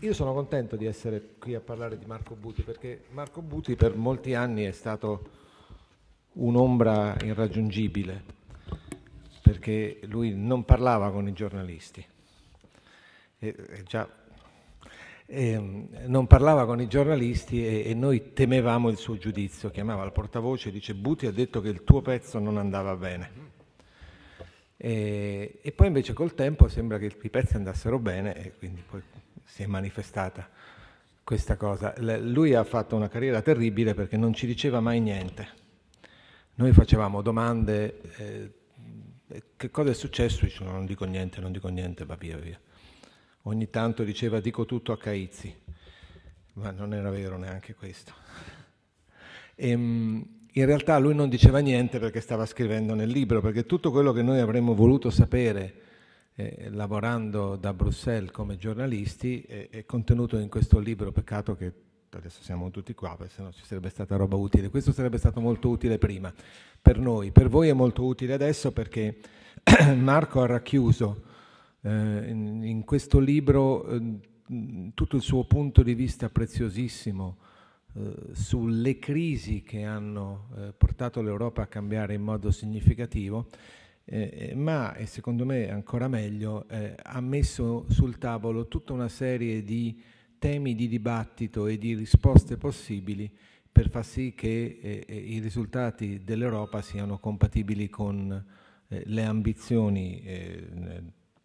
io sono contento di essere qui a parlare di Marco Buti perché Marco Buti per molti anni è stato un'ombra irraggiungibile perché lui non parlava con i giornalisti. E, e già, e, non parlava con i giornalisti e, noi temevamo il suo giudizio. Chiamava il portavoce e dice Buti ha detto che il tuo pezzo non andava bene. E, poi invece col tempo sembra che i pezzi andassero bene e quindi poi si è manifestata questa cosa. Lui ha fatto una carriera terribile perché non ci diceva mai niente. Noi facevamo domande, eh, che cosa è successo? Dice, non dico niente, non dico niente, va via, via. Ogni tanto diceva dico tutto a Caizzi, ma non era vero neanche questo. E, ehm, in realtà lui non diceva niente perché stava scrivendo nel libro, perché tutto quello che noi avremmo voluto sapere eh, lavorando da Bruxelles come giornalisti è, è contenuto in questo libro, peccato che adesso siamo tutti qua, perché se no ci sarebbe stata roba utile. Questo sarebbe stato molto utile prima per noi, per voi è molto utile adesso perché Marco ha racchiuso eh, in, in, questo libro eh, tutto il suo punto di vista preziosissimo eh, sulle crisi che hanno eh, portato l'Europa a cambiare in modo significativo. Eh, ma, e secondo me ancora meglio, eh, ha messo sul tavolo tutta una serie di temi di dibattito e di risposte possibili per far sì che eh, eh i risultati dell'Europa siano compatibili con eh, le ambizioni eh,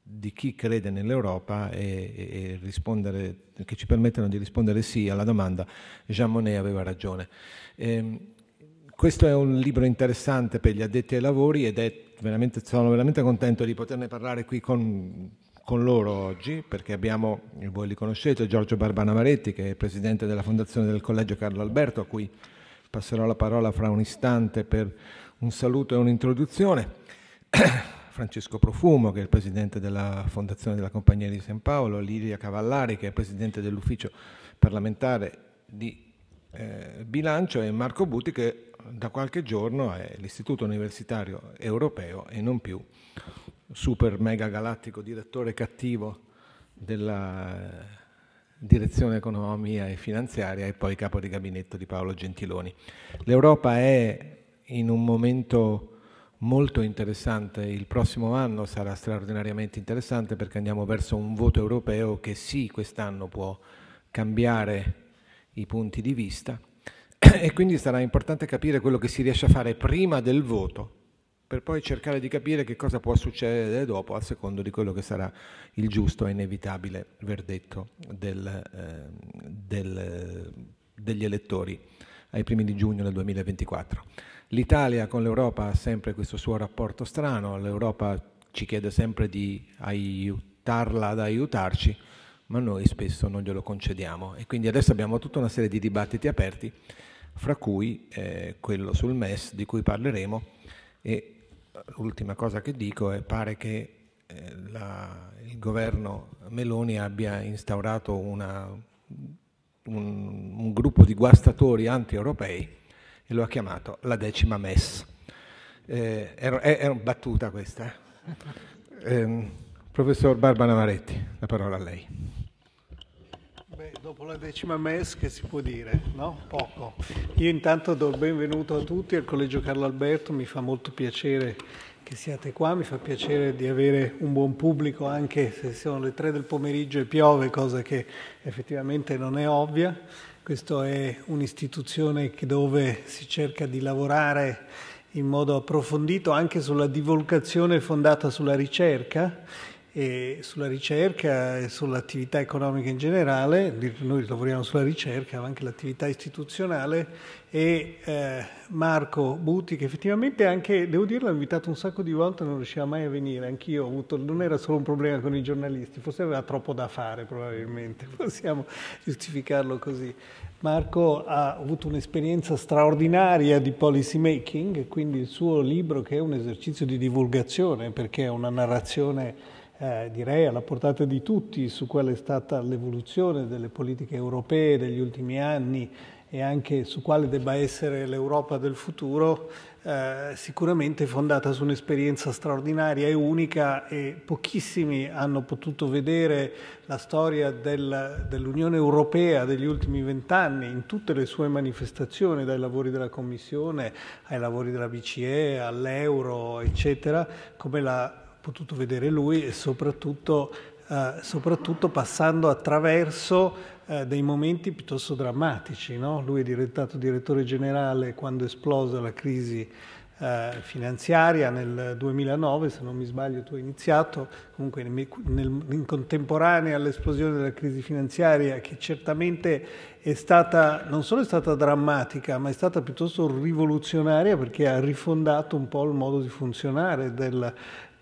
di chi crede nell'Europa e, e che ci permettono di rispondere sì alla domanda Jean Monnet aveva ragione. Eh, questo è un libro interessante per gli addetti ai lavori ed è veramente, sono veramente contento di poterne parlare qui con con loro oggi, perché abbiamo, voi li conoscete, Giorgio Barbana Maretti, che è presidente della Fondazione del Collegio Carlo Alberto, a cui passerò la parola fra un istante per un saluto e un'introduzione. Francesco Profumo, che è il presidente della Fondazione della Compagnia di San Paolo, Lilia Cavallari, che è presidente dell'ufficio parlamentare di eh, bilancio, e Marco Buti, che da qualche giorno è l'Istituto Universitario Europeo e non più super mega galattico direttore cattivo della direzione economia e finanziaria e poi capo di gabinetto di Paolo Gentiloni. L'Europa è in un momento molto interessante, il prossimo anno sarà straordinariamente interessante perché andiamo verso un voto europeo che sì, quest'anno può cambiare i punti di vista e quindi sarà importante capire quello che si riesce a fare prima del voto per poi cercare di capire che cosa può succedere dopo a secondo di quello che sarà il giusto e inevitabile verdetto del, eh, del, degli elettori ai primi di giugno del 2024. L'Italia con l'Europa ha sempre questo suo rapporto strano, l'Europa ci chiede sempre di aiutarla ad aiutarci, ma noi spesso non glielo concediamo e quindi adesso abbiamo tutta una serie di dibattiti aperti, fra cui eh, quello sul MES di cui parleremo e l'ultima cosa che dico è pare che eh, la, il governo Meloni abbia instaurato una, un, un, gruppo di guastatori anti-europei e lo ha chiamato la decima MES. Eh, è, è, una battuta questa. Eh. eh professor Barbara Maretti, la parola a lei. Dopo la decima MES che si può dire, no? Poco. Io intanto do il benvenuto a tutti al Collegio Carlo Alberto, mi fa molto piacere che siate qua, mi fa piacere di avere un buon pubblico anche se sono le tre del pomeriggio e piove, cosa che effettivamente non è ovvia. Questa è un'istituzione dove si cerca di lavorare in modo approfondito anche sulla divulgazione fondata sulla ricerca e sulla ricerca e sull'attività economica in generale, noi lavoriamo sulla ricerca, ma anche l'attività istituzionale e eh, Marco Buti che effettivamente anche, devo dirlo, ha invitato un sacco di volte non riusciva mai a venire, anch'io ho avuto, non era solo un problema con i giornalisti, forse aveva troppo da fare probabilmente, possiamo giustificarlo così. Marco ha avuto un'esperienza straordinaria di policy making quindi il suo libro che è un esercizio di divulgazione perché è una narrazione eh, direi alla portata di tutti su quale è stata l'evoluzione delle politiche europee degli ultimi anni e anche su quale debba essere l'Europa del futuro, eh, sicuramente fondata su un'esperienza straordinaria e unica e pochissimi hanno potuto vedere la storia del, dell'Unione Europea degli ultimi vent'anni in tutte le sue manifestazioni, dai lavori della Commissione ai lavori della BCE, all'euro, eccetera, come l'ha potuto vedere lui e soprattutto, eh, soprattutto passando attraverso eh, dei momenti piuttosto drammatici. No? Lui è diventato direttore generale quando esplosa la crisi eh, finanziaria nel 2009, se non mi sbaglio tu hai iniziato, comunque nel, nel, in contemporanea all'esplosione della crisi finanziaria che certamente è stata, non solo è stata drammatica, ma è stata piuttosto rivoluzionaria perché ha rifondato un po' il modo di funzionare del,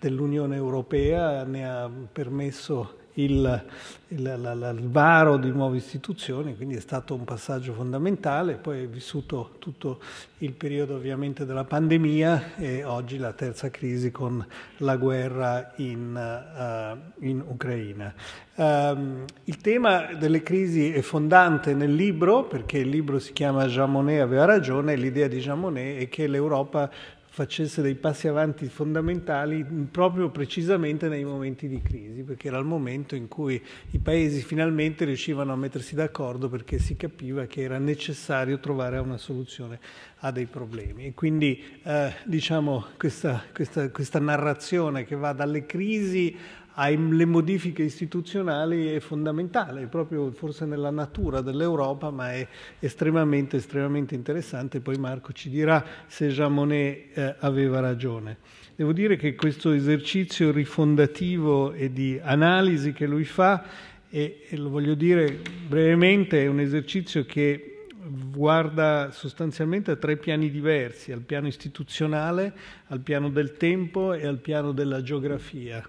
dell'Unione Europea, ne ha permesso il, il, il, varo di nuove istituzioni, quindi è stato un passaggio fondamentale, poi è vissuto tutto il periodo ovviamente della pandemia e oggi la terza crisi con la guerra in, uh, in Ucraina. Um, il tema delle crisi è fondante nel libro, perché il libro si chiama Jean Monnet aveva ragione, l'idea di Jean Monnet è che l'Europa facesse dei passi avanti fondamentali proprio precisamente nei momenti di crisi, perché era il momento in cui i paesi finalmente riuscivano a mettersi d'accordo perché si capiva che era necessario trovare una soluzione a dei problemi. E quindi eh, diciamo questa, questa, questa narrazione che va dalle crisi alle modifiche istituzionali è fondamentale, è proprio forse nella natura dell'Europa, ma è estremamente, estremamente interessante. Poi Marco ci dirà se Jean Monnet eh, aveva ragione. Devo dire che questo esercizio rifondativo e di analisi che lui fa, e, e lo voglio dire brevemente, è un esercizio che guarda sostanzialmente a tre piani diversi, al piano istituzionale, al piano del tempo e al piano della geografia.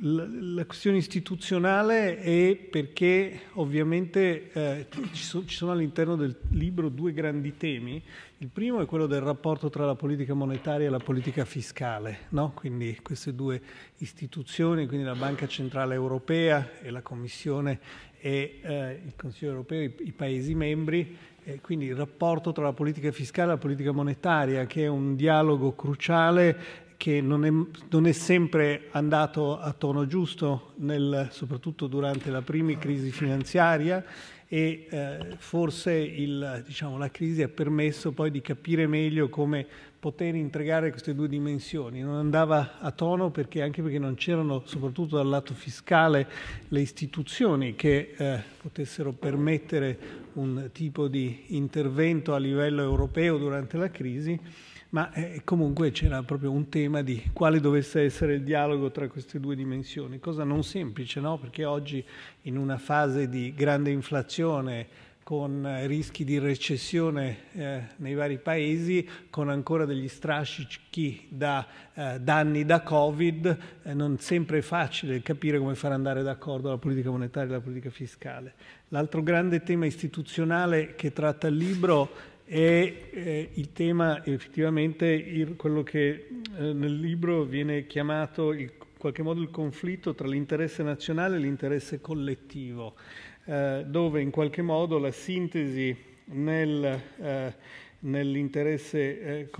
La, questione istituzionale è perché ovviamente eh, ci, so, ci, sono all'interno del libro due grandi temi. Il primo è quello del rapporto tra la politica monetaria e la politica fiscale, no? quindi queste due istituzioni, quindi la Banca Centrale Europea e la Commissione e eh, il Consiglio Europeo, i, i Paesi membri, e quindi il rapporto tra la politica fiscale e la politica monetaria, che è un dialogo cruciale che non è, non è, sempre andato a tono giusto, nel, soprattutto durante la prima crisi finanziaria e eh, forse il, diciamo, la crisi ha permesso poi di capire meglio come poter integrare queste due dimensioni. Non andava a tono perché, anche perché non c'erano, soprattutto dal lato fiscale, le istituzioni che eh, potessero permettere un tipo di intervento a livello europeo durante la crisi ma eh, comunque c'era proprio un tema di quale dovesse essere il dialogo tra queste due dimensioni, cosa non semplice, no? perché oggi in una fase di grande inflazione, con rischi di recessione eh, nei vari paesi, con ancora degli strascichi da eh, danni da Covid, eh, non sempre è facile capire come far andare d'accordo la politica monetaria e la politica fiscale. L'altro grande tema istituzionale che tratta il libro è eh, il tema effettivamente il, quello che eh, nel libro viene chiamato in qualche modo il conflitto tra l'interesse nazionale e l'interesse collettivo, eh, dove in qualche modo la sintesi nel eh, nell'interesse eh,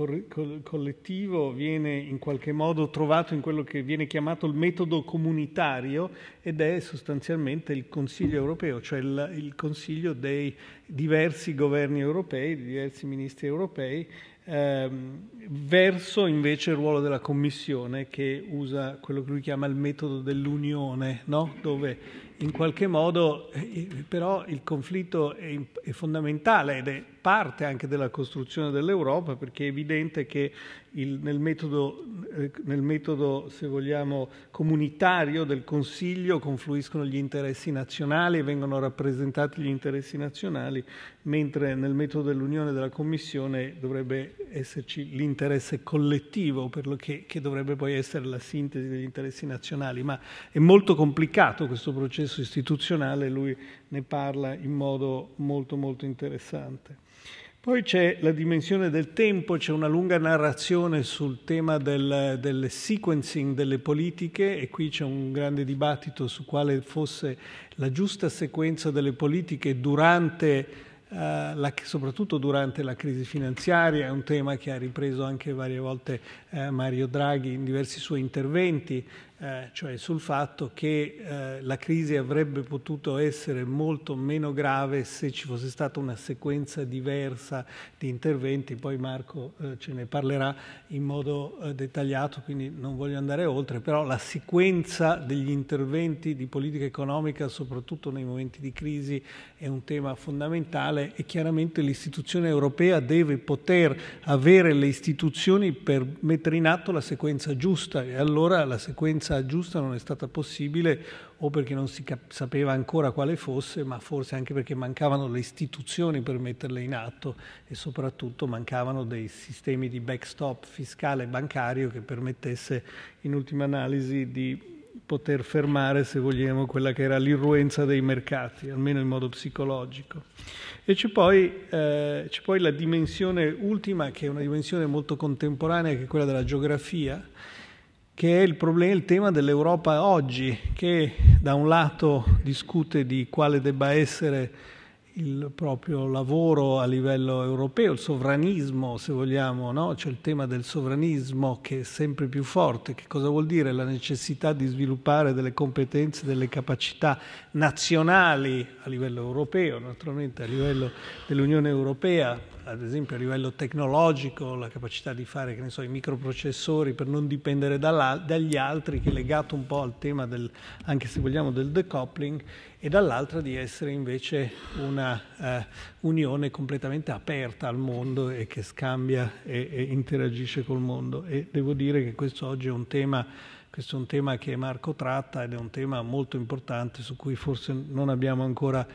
collettivo viene in qualche modo trovato in quello che viene chiamato il metodo comunitario ed è sostanzialmente il Consiglio europeo, cioè il, il Consiglio dei diversi governi europei, dei diversi ministri europei, ehm, verso invece il ruolo della Commissione che usa quello che lui chiama il metodo dell'unione, no? dove in qualche modo eh, però il conflitto è, è fondamentale ed è parte anche della costruzione dell'Europa perché è evidente che il, nel, metodo, eh, nel, metodo, se vogliamo, comunitario del Consiglio confluiscono gli interessi nazionali e vengono rappresentati gli interessi nazionali, mentre nel metodo dell'Unione della Commissione dovrebbe esserci l'interesse collettivo, che, che dovrebbe poi essere la sintesi degli interessi nazionali. Ma è molto complicato questo processo istituzionale, lui ne parla in modo molto molto interessante. Poi c'è la dimensione del tempo, c'è una lunga narrazione sul tema del, del, sequencing delle politiche e qui c'è un grande dibattito su quale fosse la giusta sequenza delle politiche durante eh, la, soprattutto durante la crisi finanziaria, è un tema che ha ripreso anche varie volte eh, Mario Draghi in diversi suoi interventi, eh, cioè sul fatto che eh, la crisi avrebbe potuto essere molto meno grave se ci fosse stata una sequenza diversa di interventi, poi Marco eh, ce ne parlerà in modo eh, dettagliato, quindi non voglio andare oltre, però la sequenza degli interventi di politica economica, soprattutto nei momenti di crisi, è un tema fondamentale e chiaramente l'istituzione europea deve poter avere le istituzioni per mettere in atto la sequenza giusta. E allora la sequenza sequenza giusta non è stata possibile o perché non si cap- sapeva ancora quale fosse, ma forse anche perché mancavano le istituzioni per metterle in atto e soprattutto mancavano dei sistemi di backstop fiscale e bancario che permettesse in ultima analisi di poter fermare, se vogliamo, quella che era l'irruenza dei mercati, almeno in modo psicologico. E c'è poi, eh, c'è poi la dimensione ultima, che è una dimensione molto contemporanea, che è quella della geografia, che è il, problema, il tema dell'Europa oggi, che da un lato discute di quale debba essere il proprio lavoro a livello europeo, il sovranismo se vogliamo, no? c'è il tema del sovranismo che è sempre più forte, che cosa vuol dire? La necessità di sviluppare delle competenze, delle capacità nazionali a livello europeo, naturalmente a livello dell'Unione Europea, ad esempio a livello tecnologico, la capacità di fare che ne so, i microprocessori per non dipendere dagli altri, che è legato un po' al tema del, anche se vogliamo, del decoupling, e dall'altra di essere invece una eh, unione completamente aperta al mondo e che scambia e, e, interagisce col mondo. E devo dire che questo oggi è un tema, questo è un tema che Marco tratta ed è un tema molto importante su cui forse non abbiamo ancora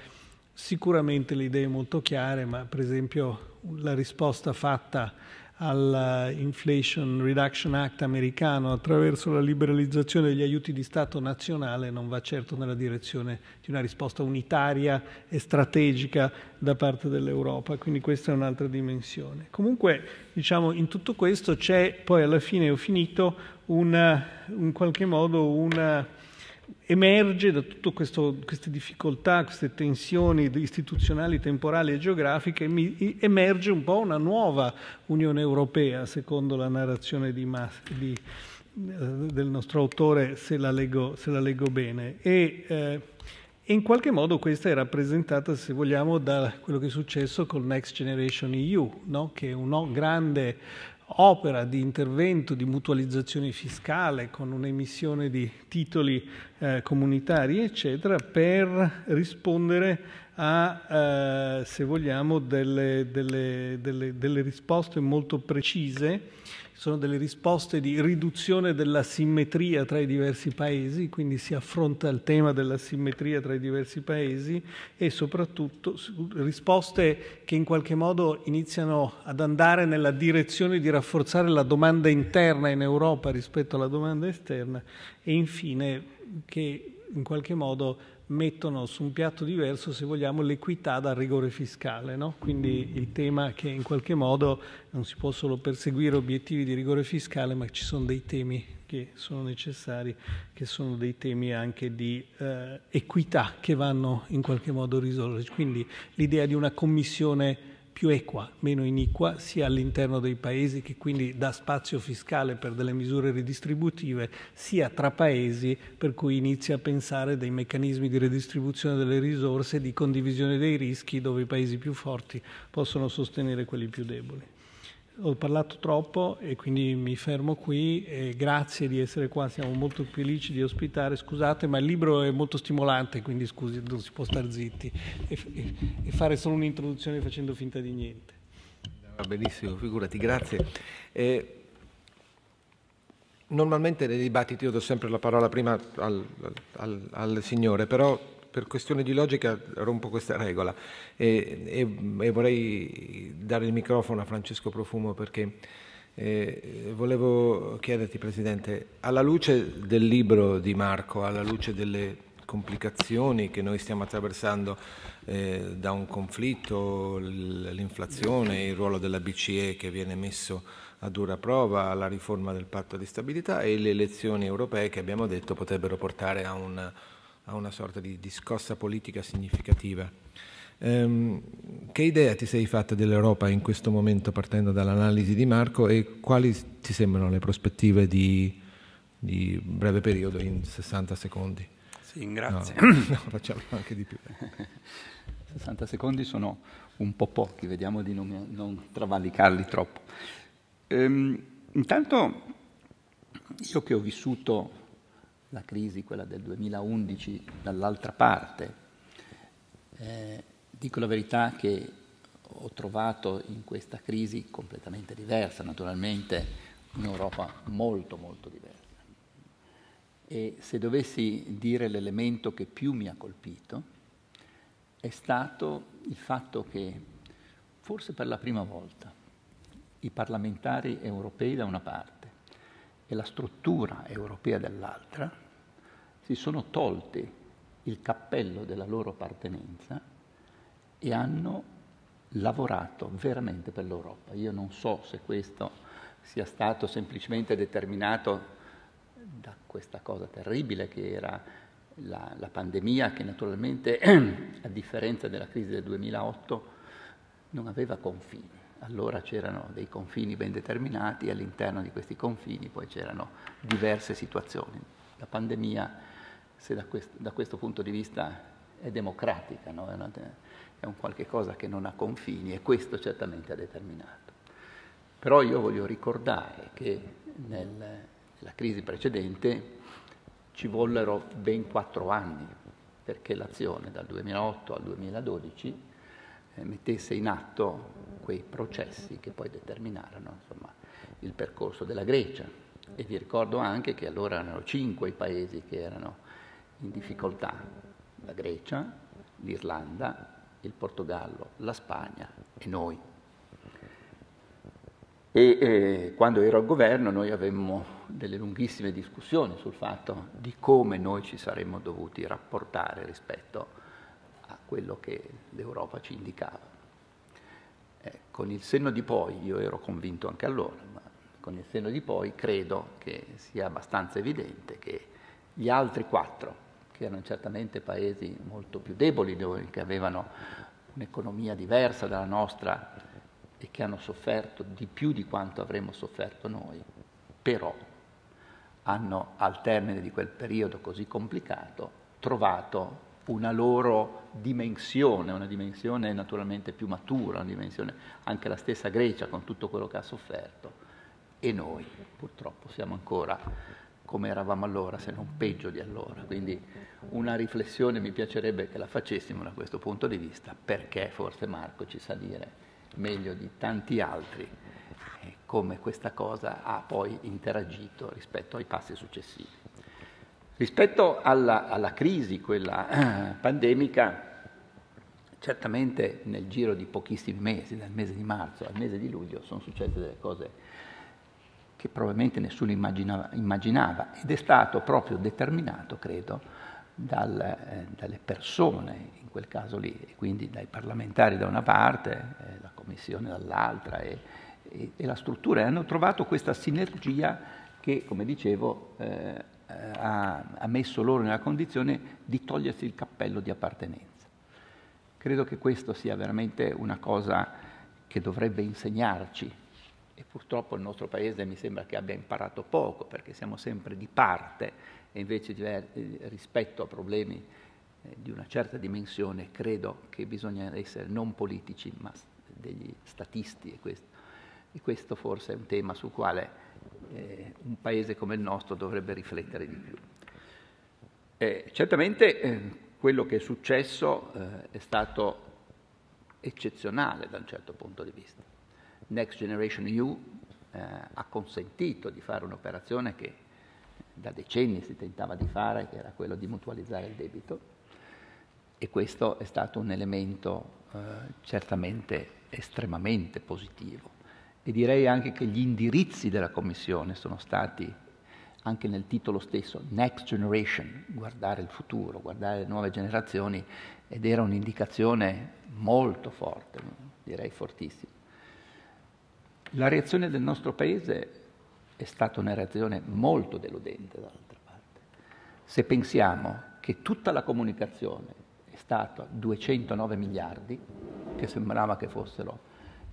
sicuramente le idee molto chiare, ma per esempio la risposta fatta all'Inflation Reduction Act americano attraverso la liberalizzazione degli aiuti di Stato nazionale non va certo nella direzione di una risposta unitaria e strategica da parte dell'Europa, quindi questa è un'altra dimensione. Comunque, diciamo, in tutto questo c'è poi alla fine, ho finito, una, in qualche modo una emerge da tutte queste difficoltà, queste tensioni istituzionali, temporali e geografiche, emerge un po' una nuova Unione Europea, secondo la narrazione di, di, eh, del nostro autore, se la leggo, se la leggo bene. E, eh, in qualche modo questa è rappresentata, se vogliamo, da quello che è successo con Next Generation EU, no? che è un grande opera di intervento di mutualizzazione fiscale con un'emissione di titoli eh, comunitari, eccetera, per rispondere a, eh, se vogliamo, delle, delle, delle, delle risposte molto precise sono delle risposte di riduzione della simmetria tra i diversi paesi, quindi si affronta il tema della simmetria tra i diversi paesi e soprattutto risposte che in qualche modo iniziano ad andare nella direzione di rafforzare la domanda interna in Europa rispetto alla domanda esterna e infine che in qualche modo mettono su un piatto diverso, se vogliamo, l'equità dal rigore fiscale. No? Quindi il tema che in qualche modo non si può solo perseguire obiettivi di rigore fiscale, ma ci sono dei temi che sono necessari, che sono dei temi anche di eh, equità che vanno in qualche modo risolti. Quindi l'idea di una commissione più equa, meno iniqua, sia all'interno dei paesi che quindi dà spazio fiscale per delle misure ridistributive, sia tra paesi per cui inizia a pensare dei meccanismi di redistribuzione delle risorse di condivisione dei rischi dove i paesi più forti possono sostenere quelli più deboli. Ho parlato troppo e quindi mi fermo qui e grazie di essere qua, siamo molto felici di ospitare, scusate ma il libro è molto stimolante quindi scusi non si può stare zitti e, e, e fare solo un'introduzione facendo finta di niente. Va benissimo, figurati, grazie. Eh, normalmente nei dibattiti io do sempre la parola prima al, al, al Signore, però per questione di logica rompo questa regola e, e, e vorrei dare il microfono a Francesco Profumo perché eh, volevo chiederti, Presidente, alla luce del libro di Marco, alla luce delle complicazioni che noi stiamo attraversando eh, da un conflitto, l'inflazione, il ruolo della BCE che viene messo a dura prova, la riforma del patto di stabilità e le elezioni europee che abbiamo detto potrebbero portare a un a una sorta di, di scossa politica significativa. Ehm, che idea ti sei fatta dell'Europa in questo momento partendo dall'analisi di Marco e quali ti sembrano le prospettive di, di breve periodo in 60 secondi? Sì, grazie. No, no, facciamo anche di più. 60 secondi sono un po' pochi, vediamo di non, non travalicarli troppo. Ehm, intanto io che ho vissuto la crisi, quella del 2011, dall'altra parte, eh, dico la verità che ho trovato in questa crisi completamente diversa, naturalmente un'Europa molto molto diversa. E se dovessi dire l'elemento che più mi ha colpito, è stato il fatto che forse per la prima volta i parlamentari europei da una parte e la struttura europea dall'altra si sono tolti il cappello della loro appartenenza e hanno lavorato veramente per l'Europa. Io non so se questo sia stato semplicemente determinato da questa cosa terribile che era la, la pandemia, che naturalmente, a differenza della crisi del 2008, non aveva confini. Allora c'erano dei confini ben determinati e all'interno di questi confini poi c'erano diverse situazioni. La pandemia, se da questo, da questo punto di vista è democratica, no? è, una, è un qualche cosa che non ha confini e questo certamente ha determinato. Però io voglio ricordare che nel, nella crisi precedente ci vollero ben quattro anni perché l'azione dal 2008 al 2012 eh, mettesse in atto quei processi che poi determinarono insomma, il percorso della Grecia. E vi ricordo anche che allora erano cinque i paesi che erano in difficoltà, la Grecia, l'Irlanda, il Portogallo, la Spagna e noi. E eh, quando ero al governo noi avevamo delle lunghissime discussioni sul fatto di come noi ci saremmo dovuti rapportare rispetto a quello che l'Europa ci indicava. Eh, con il senno di poi, io ero convinto anche allora, ma con il senno di poi credo che sia abbastanza evidente che gli altri quattro, che erano certamente paesi molto più deboli, che avevano un'economia diversa dalla nostra, e che hanno sofferto di più di quanto avremmo sofferto noi, però hanno al termine di quel periodo così complicato trovato una loro dimensione, una dimensione naturalmente più matura, una dimensione anche la stessa Grecia con tutto quello che ha sofferto e noi purtroppo siamo ancora come eravamo allora, se non peggio di allora. Quindi una riflessione mi piacerebbe che la facessimo da questo punto di vista, perché forse Marco ci sa dire meglio di tanti altri eh, come questa cosa ha poi interagito rispetto ai passi successivi. Rispetto alla, alla crisi, quella eh, pandemica, certamente nel giro di pochissimi mesi, dal mese di marzo al mese di luglio, sono successe delle cose che probabilmente nessuno immaginava, immaginava ed è stato proprio determinato, credo, dal, eh, dalle persone in quel caso lì, e quindi dai parlamentari da una parte, eh, la Commissione dall'altra e, e, e, la struttura, e hanno trovato questa sinergia che, come dicevo, eh, ha, ha messo loro nella condizione di togliersi il cappello di appartenenza. Credo che questo sia veramente una cosa che dovrebbe insegnarci e purtroppo il nostro Paese mi sembra che abbia imparato poco perché siamo sempre di parte e invece rispetto a problemi eh, di una certa dimensione credo che bisogna essere non politici ma degli statisti e questo, e questo forse è un tema sul quale eh, un paese come il nostro dovrebbe riflettere di più. Eh, certamente eh, quello che è successo eh, è stato eccezionale da un certo punto di vista. Next Generation EU eh, ha consentito di fare un'operazione che da decenni si tentava di fare, che era quello di mutualizzare il debito, e questo è stato un elemento eh, certamente estremamente positivo. E direi anche che gli indirizzi della Commissione sono stati, anche nel titolo stesso, Next Generation, guardare il futuro, guardare le nuove generazioni, ed era un'indicazione molto forte, direi fortissima. La reazione del nostro Paese è stata una reazione molto deludente dall'altra parte. Se pensiamo che tutta la comunicazione è stato 209 miliardi, che sembrava che fossero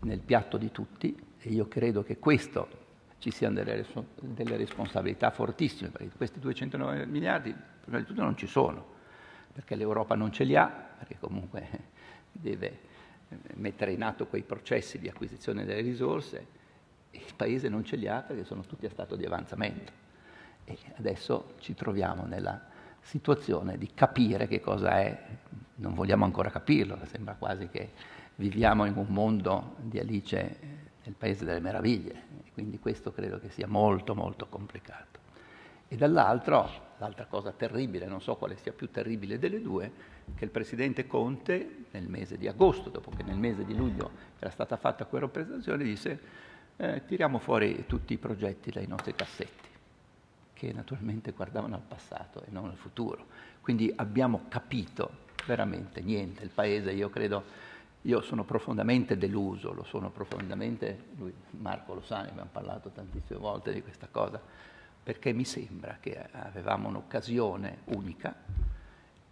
nel piatto di tutti, e io credo che questo ci siano delle, delle responsabilità fortissime, perché questi 209 miliardi prima di tutto non ci sono, perché l'Europa non ce li ha, perché comunque deve mettere in atto quei processi di acquisizione delle risorse, il Paese non ce li ha perché sono tutti a stato di avanzamento. E adesso ci troviamo nella situazione di capire che cosa è, non vogliamo ancora capirlo, sembra quasi che viviamo in un mondo di Alice nel Paese delle Meraviglie, quindi questo credo che sia molto molto complicato. E dall'altro, l'altra cosa terribile, non so quale sia più terribile delle due, che il Presidente Conte nel mese di agosto, dopo che nel mese di luglio era stata fatta quella presentazione, disse eh, tiriamo fuori tutti i progetti dai nostri cassetti che naturalmente guardavano al passato e non al futuro. Quindi abbiamo capito veramente niente. Il Paese, io credo, io sono profondamente deluso, lo sono profondamente, lui, Marco lo sa, ne abbiamo parlato tantissime volte di questa cosa, perché mi sembra che avevamo un'occasione unica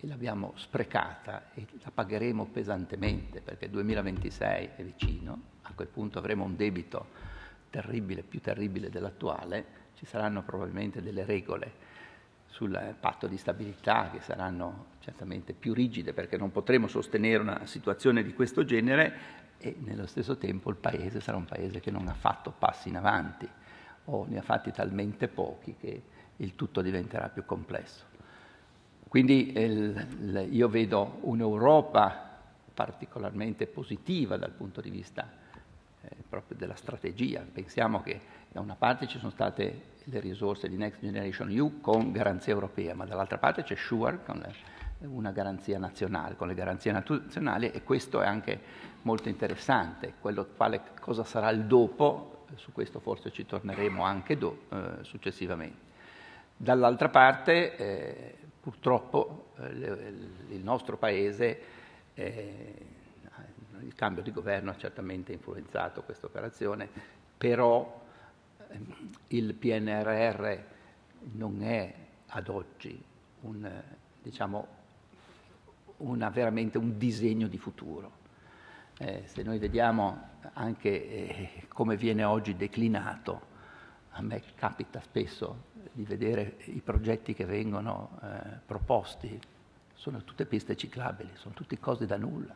e l'abbiamo sprecata e la pagheremo pesantemente perché il 2026 è vicino, a quel punto avremo un debito terribile, più terribile dell'attuale ci saranno probabilmente delle regole sul patto di stabilità che saranno certamente più rigide perché non potremo sostenere una situazione di questo genere e nello stesso tempo il Paese sarà un Paese che non ha fatto passi in avanti o ne ha fatti talmente pochi che il tutto diventerà più complesso. Quindi il, io vedo un'Europa particolarmente positiva dal punto di vista eh, proprio della strategia. Pensiamo che da una parte ci sono state le risorse di Next Generation EU con garanzia europea, ma dall'altra parte c'è SURE con le, una garanzia nazionale, con le garanzie nazionali e questo è anche molto interessante. Quello, quale, cosa sarà il dopo, su questo forse ci torneremo anche do, eh, successivamente. Dall'altra parte, eh, purtroppo, eh, le, il nostro Paese eh, il cambio di governo ha certamente influenzato questa operazione, però ehm, il PNRR non è ad oggi un, diciamo, una, veramente un disegno di futuro. Eh, se noi vediamo anche eh, come viene oggi declinato, a me capita spesso di vedere i progetti che vengono eh, proposti, sono tutte piste ciclabili, sono tutte cose da nulla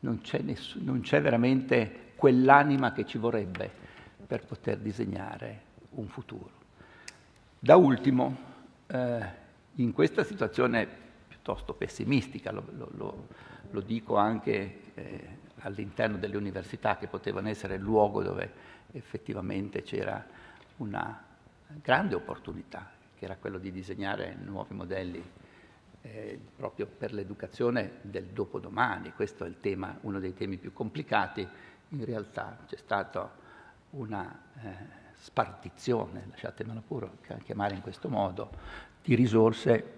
non c'è, nessun, non c'è veramente quell'anima che ci vorrebbe per poter disegnare un futuro. Da ultimo, eh, in questa situazione piuttosto pessimistica, lo, lo, lo, dico anche eh, all'interno delle università che potevano essere il luogo dove effettivamente c'era una grande opportunità, che era quello di disegnare nuovi modelli eh, proprio per l'educazione del dopodomani. Questo è tema, uno dei temi più complicati. In realtà c'è stata una eh, spartizione, lasciatemelo pure chiamare in questo modo, di risorse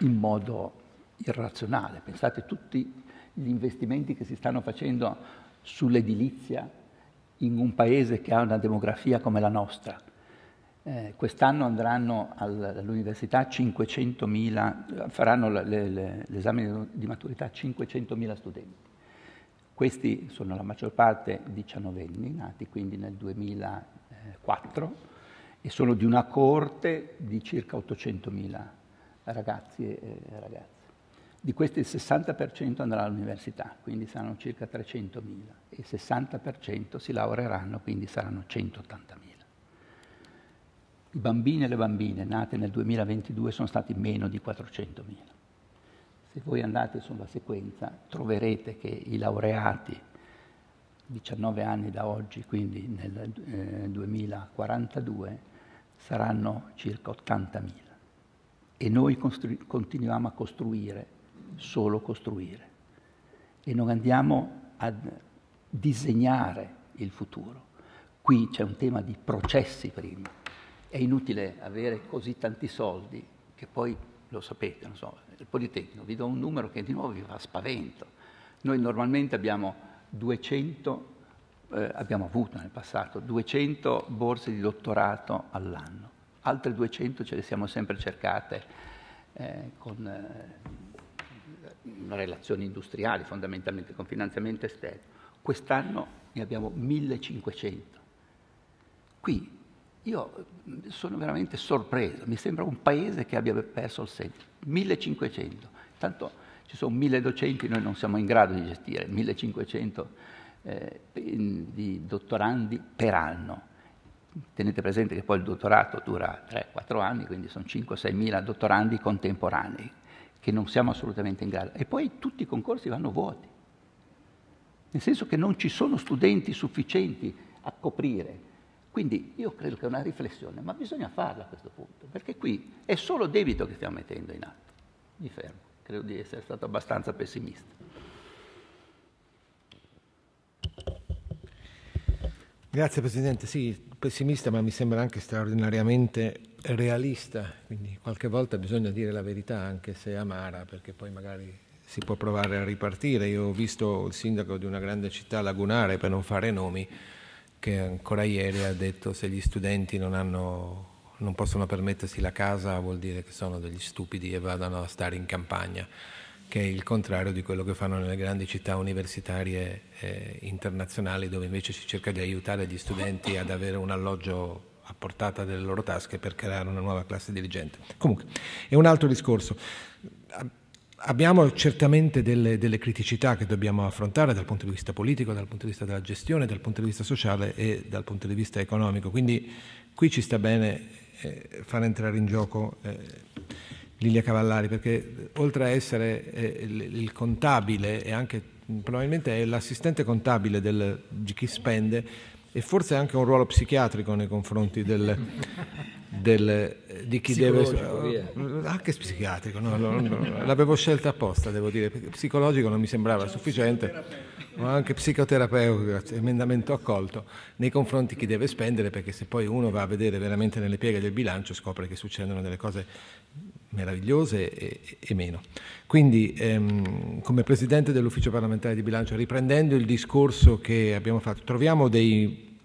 in modo irrazionale. Pensate tutti gli investimenti che si stanno facendo sull'edilizia in un paese che ha una demografia come la nostra, eh, quest'anno andranno all'università 500.000, faranno le, le, l'esame di maturità 500.000 studenti. Questi sono la maggior parte diciannovenni, nati quindi nel 2004, e sono di una coorte di circa 800.000 ragazzi e ragazze. Di questi il 60% andrà all'università, quindi saranno circa 300.000, e il 60% si laureeranno, quindi saranno 180.000. I bambini e le bambine nate nel 2022 sono stati meno di 400.000. Se voi andate sulla sequenza troverete che i laureati 19 anni da oggi, quindi nel eh, 2042, saranno circa 80.000. E noi costru- continuiamo a costruire, solo costruire. E non andiamo a disegnare il futuro. Qui c'è un tema di processi prima è inutile avere così tanti soldi che poi, lo sapete, non so, il Politecnico, vi do un numero che di nuovo vi fa spavento. Noi normalmente abbiamo 200, eh, abbiamo avuto nel passato 200 borse di dottorato all'anno, altre 200 ce le siamo sempre cercate eh, con, eh, relazioni industriali fondamentalmente con finanziamento esterno. Quest'anno ne abbiamo 1500. Qui io sono veramente sorpreso, mi sembra un paese che abbia perso il senso. 1500, tanto ci sono 1000 docenti, noi non siamo in grado di gestire 1500 eh, di dottorandi per anno. Tenete presente che poi il dottorato dura 3-4 anni, quindi sono 5-6 mila dottorandi contemporanei, che non siamo assolutamente in grado. E poi tutti i concorsi vanno vuoti, nel senso che non ci sono studenti sufficienti a coprire. Quindi io credo che è una riflessione, ma bisogna farla a questo punto, perché qui è solo debito che stiamo mettendo in atto. Mi fermo, credo di essere stato abbastanza pessimista. Grazie Presidente, sì, pessimista ma mi sembra anche straordinariamente realista, quindi qualche volta bisogna dire la verità anche se amara perché poi magari si può provare a ripartire. Io ho visto il sindaco di una grande città lagunare, per non fare nomi, che ancora ieri ha detto se gli studenti non, hanno, non possono permettersi la casa vuol dire che sono degli stupidi e vadano a stare in campagna che è il contrario di quello che fanno nelle grandi città universitarie eh, internazionali, dove invece si cerca di aiutare gli studenti ad avere un alloggio a portata delle loro tasche per creare una nuova classe dirigente. Comunque, è un altro discorso. Abbiamo certamente delle, delle, criticità che dobbiamo affrontare dal punto di vista politico, dal punto di vista della gestione, dal punto di vista sociale e dal punto di vista economico. Quindi qui ci sta bene eh, far entrare in gioco eh, Lilia Cavallari, perché oltre a essere eh, il, il, contabile e anche probabilmente è l'assistente contabile del, di chi spende e forse anche un ruolo psichiatrico nei confronti del, del, di chi deve... Via. Anche psichiatrico, no, no, no, l'avevo scelta apposta, devo dire, perché psicologico non mi sembrava sufficiente ma anche psicoterapeutico, emendamento accolto, nei confronti di chi deve spendere, perché se poi uno va a vedere veramente nelle pieghe del bilancio scopre che succedono delle cose meravigliose e, e meno. Quindi ehm, come Presidente dell'Ufficio parlamentare di bilancio, riprendendo il discorso che abbiamo fatto, troviamo dei,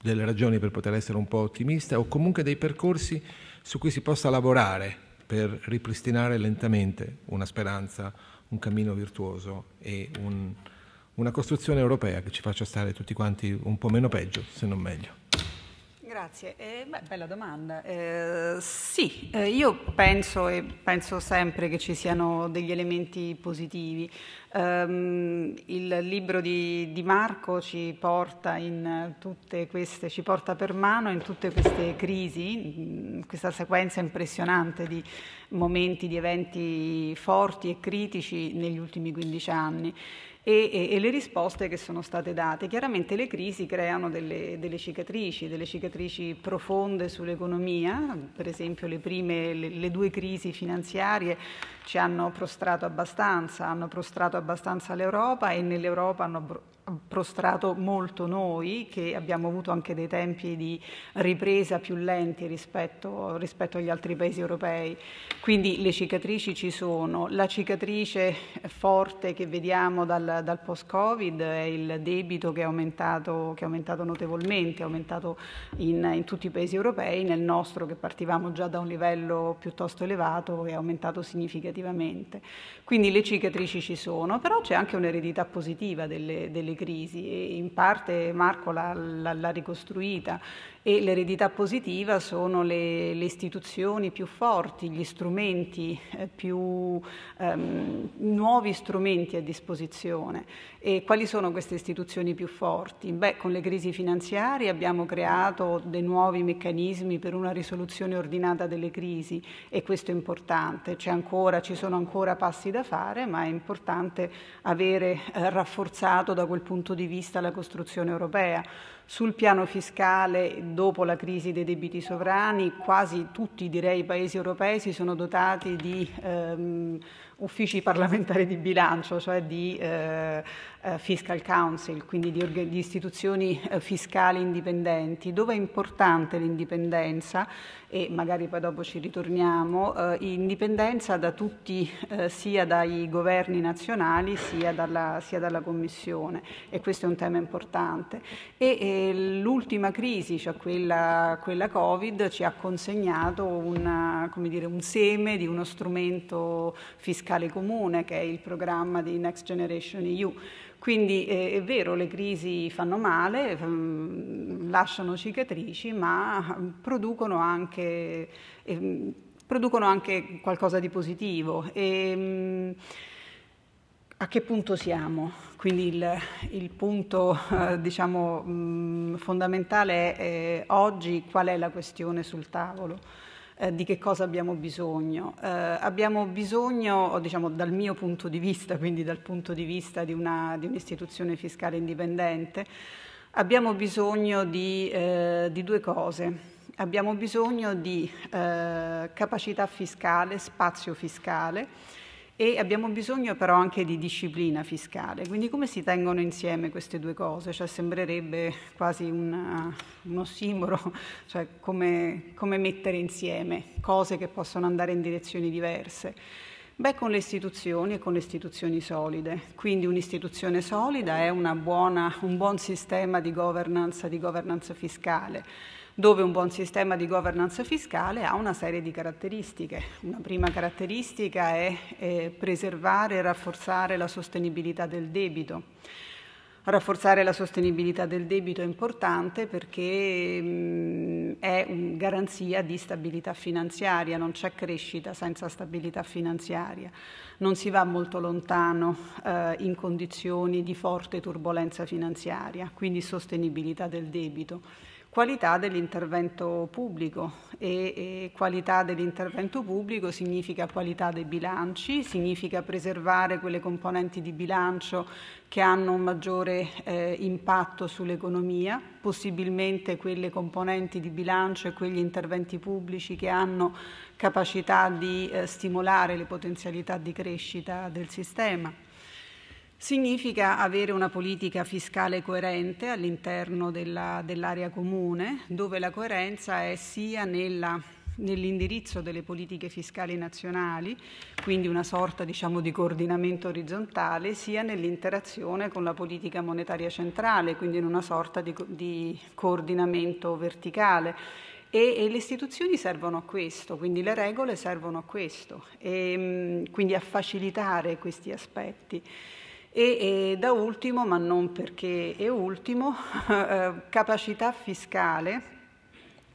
delle ragioni per poter essere un po' ottimista o comunque dei percorsi su cui si possa lavorare per ripristinare lentamente una speranza, un cammino virtuoso e un, una costruzione europea che ci faccia stare tutti quanti un po' meno peggio, se non meglio. Grazie, eh, beh, bella domanda. Eh, sì, eh, io penso e penso sempre che ci siano degli elementi positivi. Um, il libro di, di, Marco ci porta in tutte queste, ci porta per mano in tutte queste crisi, questa sequenza impressionante di momenti, di eventi forti e critici negli ultimi 15 anni e, e, e, le risposte che sono state date. Chiaramente le crisi creano delle, delle cicatrici, delle cicatrici profonde sull'economia, per esempio le, prime, le, le due crisi finanziarie ci hanno prostrato abbastanza, hanno prostrato abbastanza l'Europa e nell'Europa hanno prostrato molto noi, che abbiamo avuto anche dei tempi di ripresa più lenti rispetto, rispetto, agli altri paesi europei. Quindi le cicatrici ci sono. La cicatrice forte che vediamo dal, dal post-Covid è il debito che è aumentato, che è aumentato notevolmente, è aumentato in, in, tutti i paesi europei, nel nostro che partivamo già da un livello piuttosto elevato è aumentato significativamente. Quindi le cicatrici ci sono, però c'è anche un'eredità positiva delle, delle delle crisi e in parte Marco l'ha ricostruita e l'eredità positiva sono le, le, istituzioni più forti, gli strumenti eh, più ehm, nuovi strumenti a disposizione. E quali sono queste istituzioni più forti? Beh, con le crisi finanziarie abbiamo creato dei nuovi meccanismi per una risoluzione ordinata delle crisi e questo è importante. Ancora, ci sono ancora passi da fare, ma è importante avere eh, rafforzato da quel punto di vista la costruzione europea. Sul piano fiscale, dopo la crisi dei debiti sovrani, quasi tutti direi, i paesi europei si sono dotati di ehm, uffici parlamentari di bilancio, cioè di eh, eh, fiscal council, quindi di, di istituzioni eh, fiscali indipendenti, dove è importante l'indipendenza e magari poi dopo ci ritorniamo, eh, indipendenza da tutti, eh, sia dai governi nazionali sia dalla, sia dalla, Commissione e questo è un tema importante. E, e l'ultima crisi, cioè quella, quella Covid, ci ha consegnato una, dire, un seme di uno strumento fiscale comune che è il programma di Next Generation EU. Quindi eh, è vero, le crisi fanno male, mm, lasciano cicatrici, ma producono anche, eh, producono anche qualcosa di positivo. E, mm, a che punto siamo? Quindi il, il punto eh, diciamo, mh, mm, fondamentale è oggi qual è la questione sul tavolo eh, di che cosa abbiamo bisogno. Eh, abbiamo bisogno, diciamo, dal mio punto di vista, quindi dal punto di vista di, una, di un'istituzione fiscale indipendente, abbiamo bisogno di, eh, di due cose. Abbiamo bisogno di eh, capacità fiscale, spazio fiscale e abbiamo bisogno però anche di disciplina fiscale. Quindi come si tengono insieme queste due cose? Cioè, sembrerebbe quasi un, un ossimoro, cioè come, come mettere insieme cose che possono andare in direzioni diverse. Beh, con le istituzioni e con le istituzioni solide. Quindi un'istituzione solida è buona, un buon sistema di governance, di governance fiscale dove un buon sistema di governance fiscale ha una serie di caratteristiche. Una prima caratteristica è, è preservare e rafforzare la sostenibilità del debito. Rafforzare la sostenibilità del debito è importante perché mh, è un garanzia di stabilità finanziaria, non c'è crescita senza stabilità finanziaria, non si va molto lontano eh, in condizioni di forte turbolenza finanziaria, quindi sostenibilità del debito qualità dell'intervento pubblico e, e, qualità dell'intervento pubblico significa qualità dei bilanci, significa preservare quelle componenti di bilancio che hanno un maggiore eh, impatto sull'economia, possibilmente quelle componenti di bilancio e quegli interventi pubblici che hanno capacità di eh, stimolare le potenzialità di crescita del sistema. Significa avere una politica fiscale coerente all'interno della, dell'area comune, dove la coerenza è sia nella, nell'indirizzo delle politiche fiscali nazionali, quindi una sorta diciamo, di coordinamento orizzontale, sia nell'interazione con la politica monetaria centrale, quindi in una sorta di, di coordinamento verticale. E, e, le istituzioni servono a questo, quindi le regole servono a questo, e, quindi a facilitare questi aspetti. E, e, da ultimo, ma non perché è ultimo, eh, capacità fiscale,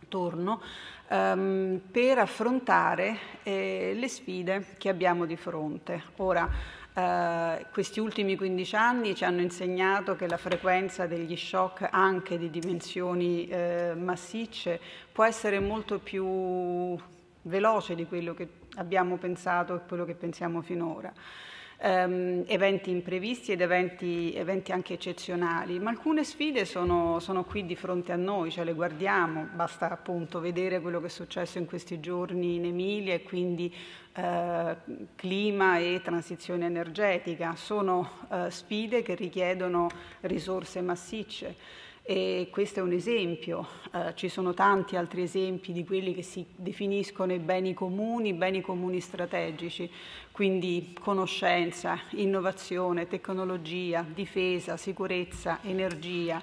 torno, ehm, per affrontare eh, le sfide che abbiamo di fronte. Ora, eh, questi ultimi 15 anni ci hanno insegnato che la frequenza degli shock anche di dimensioni eh, massicce può essere molto più veloce di quello che abbiamo pensato e quello che pensiamo finora ehm, eventi imprevisti ed eventi, eventi, anche eccezionali, ma alcune sfide sono, sono, qui di fronte a noi, cioè le guardiamo, basta appunto vedere quello che è successo in questi giorni in Emilia e quindi eh, clima e transizione energetica, sono eh, sfide che richiedono risorse massicce. E questo è un esempio, eh, ci sono tanti altri esempi di quelli che si definiscono i beni comuni, beni comuni strategici, quindi conoscenza, innovazione, tecnologia, difesa, sicurezza, energia,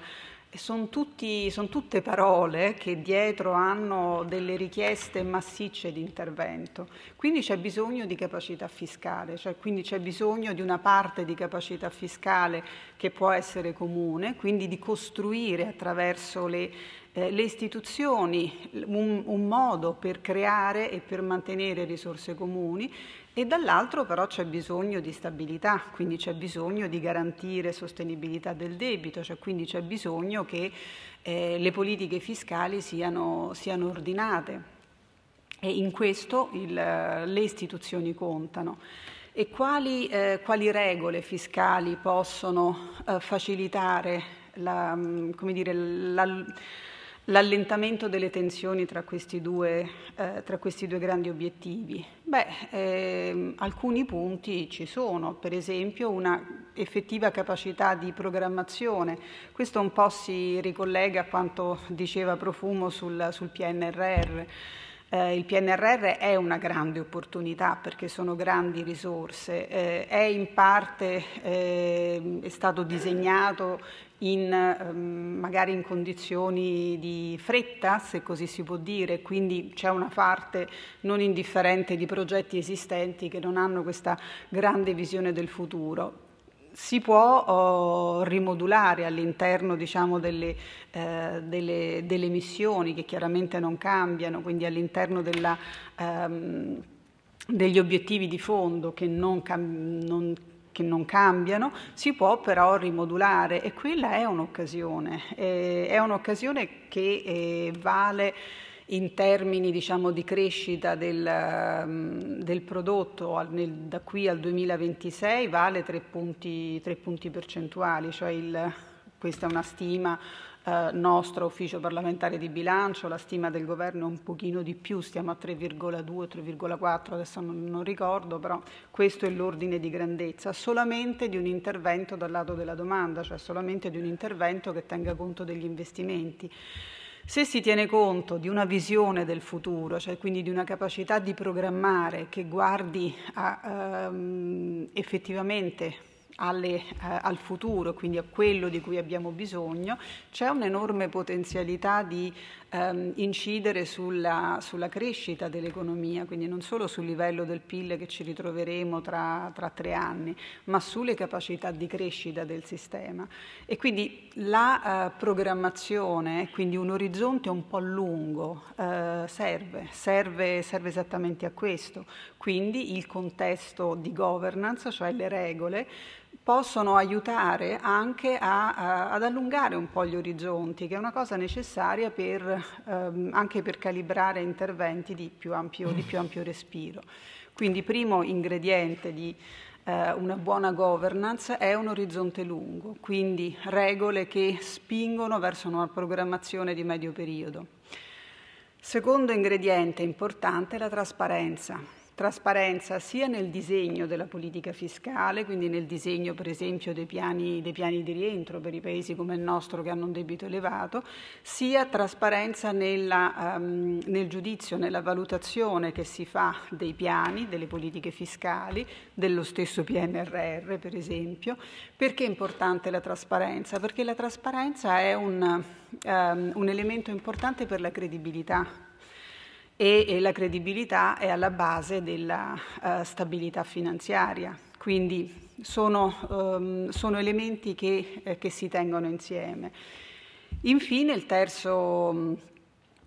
sono, tutti, sono tutte parole che dietro hanno delle richieste massicce di intervento, quindi c'è bisogno di capacità fiscale, cioè quindi c'è bisogno di una parte di capacità fiscale che può essere comune, quindi di costruire attraverso le, eh, le istituzioni un, un modo per creare e per mantenere risorse comuni e dall'altro però c'è bisogno di stabilità, quindi c'è bisogno di garantire sostenibilità del debito, cioè quindi c'è bisogno che eh, le politiche fiscali siano, siano, ordinate e in questo il, le istituzioni contano. E quali, eh, quali regole fiscali possono eh, facilitare la, dire, la l'allentamento delle tensioni tra questi due, eh, tra questi due grandi obiettivi? Beh, eh, alcuni punti ci sono, per esempio una effettiva capacità di programmazione. Questo un po' si ricollega a quanto diceva Profumo sul, sul PNRR. Eh, il PNRR è una grande opportunità perché sono grandi risorse, eh, è in parte eh, è stato disegnato in, ehm, magari in condizioni di fretta, se così si può dire, quindi c'è una parte non indifferente di progetti esistenti che non hanno questa grande visione del futuro. Si può oh, rimodulare all'interno diciamo, delle, eh, delle, delle, missioni che chiaramente non cambiano, quindi all'interno della, ehm, degli obiettivi di fondo che non, cam- non, che non, cambiano, si può però rimodulare e quella è un'occasione, eh, è un'occasione che eh, vale in termini diciamo, di crescita del, ehm, del prodotto nel, da qui al 2026 vale 3 punti, 3 punti percentuali, cioè il, questa è una stima eh, nostra ufficio parlamentare di bilancio, la stima del governo è un pochino di più, stiamo a 3,2, 3,4, adesso non, non ricordo, però questo è l'ordine di grandezza, solamente di un intervento dal lato della domanda, cioè solamente di un intervento che tenga conto degli investimenti. Se si tiene conto di una visione del futuro, cioè quindi di una capacità di programmare che guardi a, um, effettivamente alle, eh, al futuro, quindi a quello di cui abbiamo bisogno, c'è un'enorme potenzialità di ehm, incidere sulla, sulla, crescita dell'economia, quindi non solo sul livello del PIL che ci ritroveremo tra, tra, tre anni, ma sulle capacità di crescita del sistema. E quindi la eh, programmazione, quindi un orizzonte un po' lungo, eh, serve, serve, serve esattamente a questo. Quindi il contesto di governance, cioè le regole, possono aiutare anche a, a, ad allungare un po' gli orizzonti, che è una cosa necessaria per, ehm, anche per calibrare interventi di più, ampio, di più ampio respiro. Quindi primo ingrediente di eh, una buona governance è un orizzonte lungo, quindi regole che spingono verso una programmazione di medio periodo. Secondo ingrediente importante è la trasparenza trasparenza sia nel disegno della politica fiscale, quindi nel disegno per esempio dei piani, dei piani, di rientro per i paesi come il nostro che hanno un debito elevato, sia trasparenza nella, um, nel giudizio, nella valutazione che si fa dei piani, delle politiche fiscali, dello stesso PNRR per esempio. Perché è importante la trasparenza? Perché la trasparenza è un, um, un elemento importante per la credibilità e, e la credibilità è alla base della uh, stabilità finanziaria. Quindi sono, um, sono elementi che, eh, che, si tengono insieme. Infine il terzo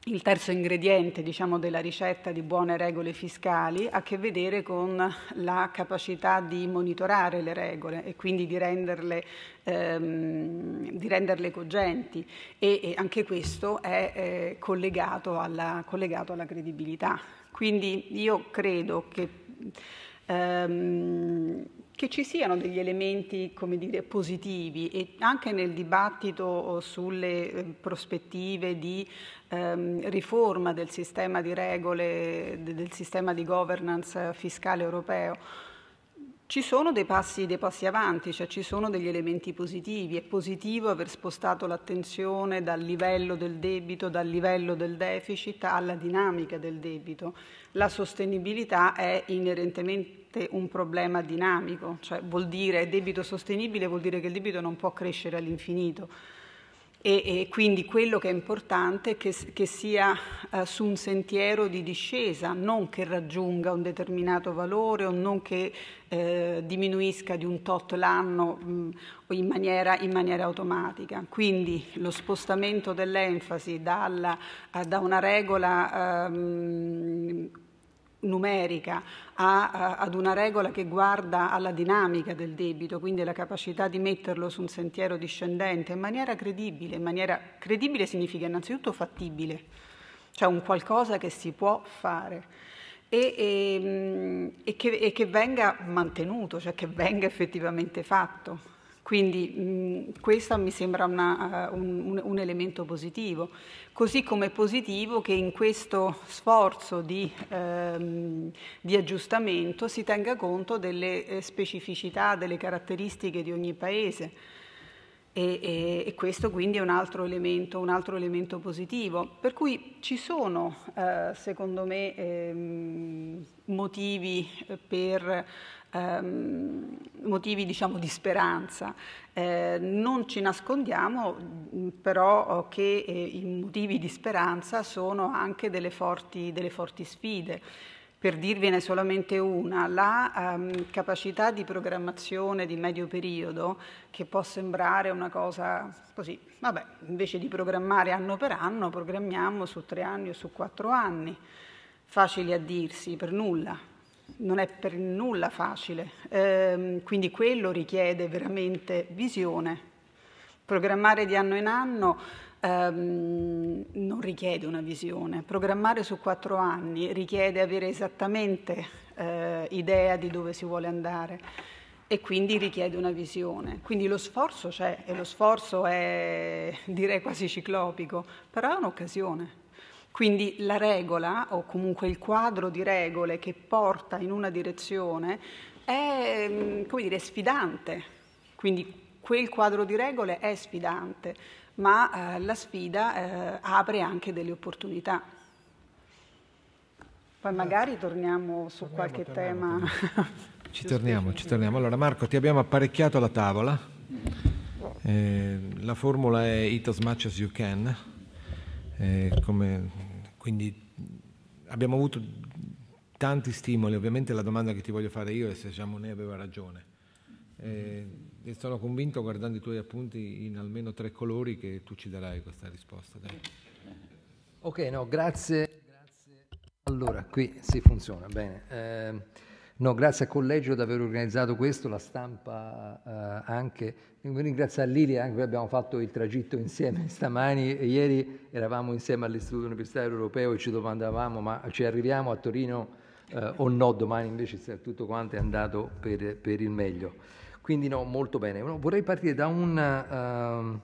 il terzo ingrediente diciamo, della ricetta di buone regole fiscali ha a che vedere con la capacità di monitorare le regole e quindi di renderle, ehm, di renderle cogenti e, e, anche questo è eh, collegato, alla, collegato, alla, credibilità. Quindi io credo che ehm, che ci siano degli elementi, dire, positivi e anche nel dibattito sulle eh, prospettive di ehm, riforma del sistema di regole, del sistema di governance fiscale europeo. Ci sono dei passi, dei passi, avanti, cioè ci sono degli elementi positivi. È positivo aver spostato l'attenzione dal livello del debito, dal livello del deficit alla dinamica del debito. La sostenibilità è inerentemente un problema dinamico, cioè vuol dire debito sostenibile vuol dire che il debito non può crescere all'infinito e, e, quindi quello che è importante è che, che sia uh, su un sentiero di discesa, non che raggiunga un determinato valore o non che eh, diminuisca di un tot l'anno mh, in, maniera, in, maniera, automatica. Quindi lo spostamento dell'enfasi dalla, da una regola um, numerica a, a, ad una regola che guarda alla dinamica del debito, quindi alla capacità di metterlo su un sentiero discendente in maniera credibile. In maniera credibile significa innanzitutto fattibile, cioè un qualcosa che si può fare. E, e, e, che, e che venga mantenuto, cioè che venga effettivamente fatto. Quindi mh, questo mi sembra una, uh, un, un, elemento positivo, così come è positivo che in questo sforzo di, ehm, di aggiustamento si tenga conto delle eh, specificità, delle caratteristiche di ogni paese E, e, e, questo quindi è un altro elemento, un altro elemento positivo. Per cui ci sono, eh, secondo me, ehm, motivi per ehm, motivi diciamo, di speranza. Eh, non ci nascondiamo però che eh, i motivi di speranza sono anche delle forti, delle forti sfide. Per dirvene solamente una, la um, capacità di programmazione di medio periodo, che può sembrare una cosa così, vabbè, invece di programmare anno per anno, programmiamo su tre anni o su quattro anni. Facili a dirsi, per nulla, non è per nulla facile, eh, quindi quello richiede veramente visione. Programmare di anno in anno ehm, non richiede una visione, programmare su quattro anni richiede avere esattamente eh, idea di dove si vuole andare e quindi richiede una visione. Quindi lo sforzo c'è e lo sforzo è direi quasi ciclopico, però è un'occasione. Quindi la regola, o comunque il quadro di regole che porta in una direzione, è mm, come dire, sfidante. Quindi quel quadro di regole è sfidante, ma eh, la sfida eh, apre anche delle opportunità. Poi magari torniamo su torniamo, qualche torniamo, tema. Torniamo. ci torniamo, ci torniamo. Allora Marco, ti abbiamo apparecchiato la tavola. Eh, la formula è eat as much as you can. Eh, come quindi abbiamo avuto tanti stimoli, ovviamente la domanda che ti voglio fare io è se Jamonet aveva ragione. Eh, e sono convinto, guardando i tuoi appunti in almeno tre colori, che tu ci darai questa risposta. Dai. Ok, no, grazie. Allora, qui si funziona bene. Eh, No, grazie al collegio di aver organizzato questo, la stampa eh, anche. Ringrazio a Lilia, anche abbiamo fatto il tragitto insieme stamani e ieri eravamo insieme all'Istituto Universitario Europeo e ci domandavamo ma ci arriviamo a Torino eh, o no domani, invece tutto quanto è andato per, per il meglio. Quindi no, molto bene. No, vorrei partire da, una, uh,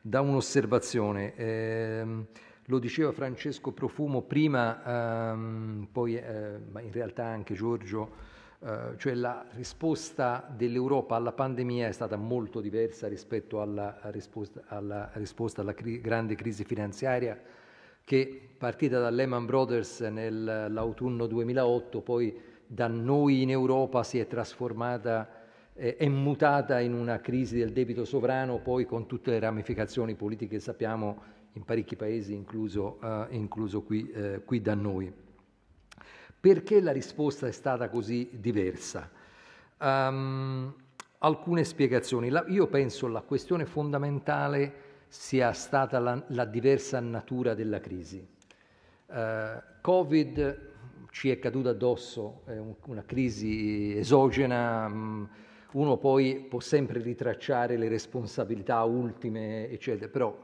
da un'osservazione. Eh, lo diceva Francesco Profumo prima, ehm, poi eh, ma in realtà anche Giorgio, eh, cioè la risposta dell'Europa alla pandemia è stata molto diversa rispetto alla risposta alla, risposta alla cri- grande crisi finanziaria che partita da Lehman Brothers nell'autunno 2008 poi da noi in Europa si è trasformata eh, è mutata in una crisi del debito sovrano, poi con tutte le ramificazioni politiche che sappiamo in parecchi paesi, incluso, uh, incluso qui, uh, qui, da noi. Perché la risposta è stata così diversa? Um, alcune spiegazioni. La, io penso la questione fondamentale sia stata la, la diversa natura della crisi. Uh, Covid ci è caduta addosso, è un, una crisi esogena, um, uno poi può sempre ritracciare le responsabilità ultime, eccetera, però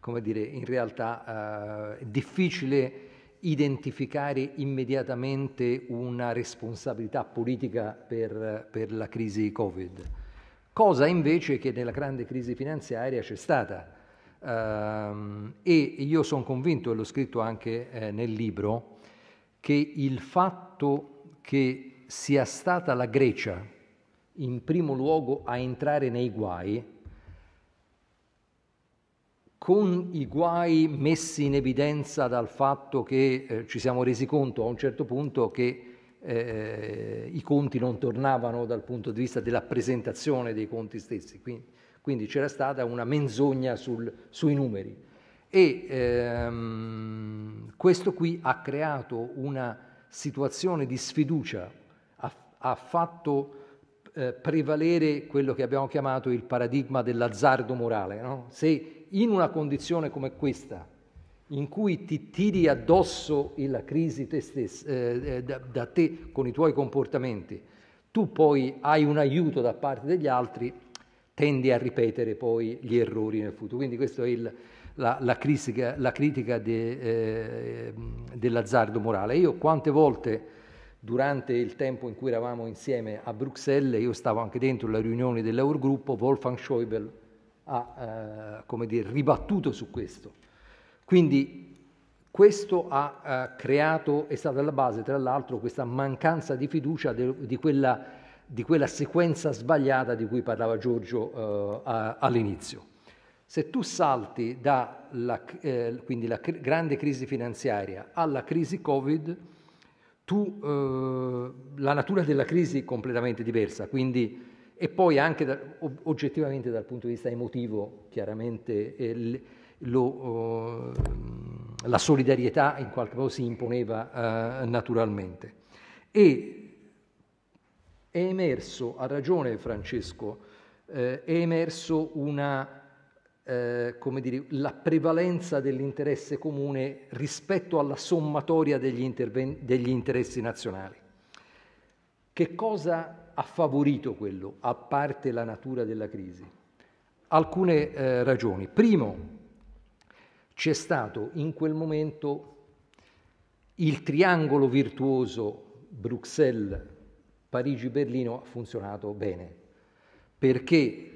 come dire, in realtà eh, è difficile identificare immediatamente una responsabilità politica per, per, la crisi Covid, cosa invece che nella grande crisi finanziaria c'è stata. Uh, e io sono convinto, e l'ho scritto anche eh, nel libro, che il fatto che sia stata la Grecia in primo luogo a entrare nei guai con i guai messi in evidenza dal fatto che eh, ci siamo resi conto a un certo punto che eh, i conti non tornavano dal punto di vista della presentazione dei conti stessi, quindi, quindi c'era stata una menzogna sul, sui numeri. E ehm, questo qui ha creato una situazione di sfiducia, ha, ha fatto eh, prevalere quello che abbiamo chiamato il paradigma dell'azzardo morale. No? Se in una condizione come questa, in cui ti tiri addosso la crisi te stesso, eh, eh, da, da, te con i tuoi comportamenti, tu poi hai un aiuto da parte degli altri, tendi a ripetere poi gli errori nel futuro. Quindi questa è il, la, la, critica, la critica de, eh, dell'azzardo morale. Io quante volte durante il tempo in cui eravamo insieme a Bruxelles, io stavo anche dentro le riunioni dell'Eurogruppo, Wolfgang Schäuble ha eh, dire, ribattuto su questo. Quindi questo ha eh, creato, è stata alla base tra l'altro questa mancanza di fiducia de, di quella di quella sequenza sbagliata di cui parlava Giorgio eh, all'inizio. Se tu salti dalla eh, la cr- grande crisi finanziaria alla crisi Covid, tu, eh, la natura della crisi è completamente diversa, quindi, e poi anche da, oggettivamente dal punto di vista emotivo, chiaramente eh, lo, la solidarietà in qualche modo si imponeva eh, naturalmente. E è emerso, ha ragione Francesco, eh, è emerso una, eh, come dire, la prevalenza dell'interesse comune rispetto alla sommatoria degli, interven- degli interessi nazionali. Che cosa ha favorito quello, a parte la natura della crisi? Alcune eh, ragioni. Primo, c'è stato in quel momento il triangolo virtuoso Bruxelles, Parigi, Berlino ha funzionato bene, perché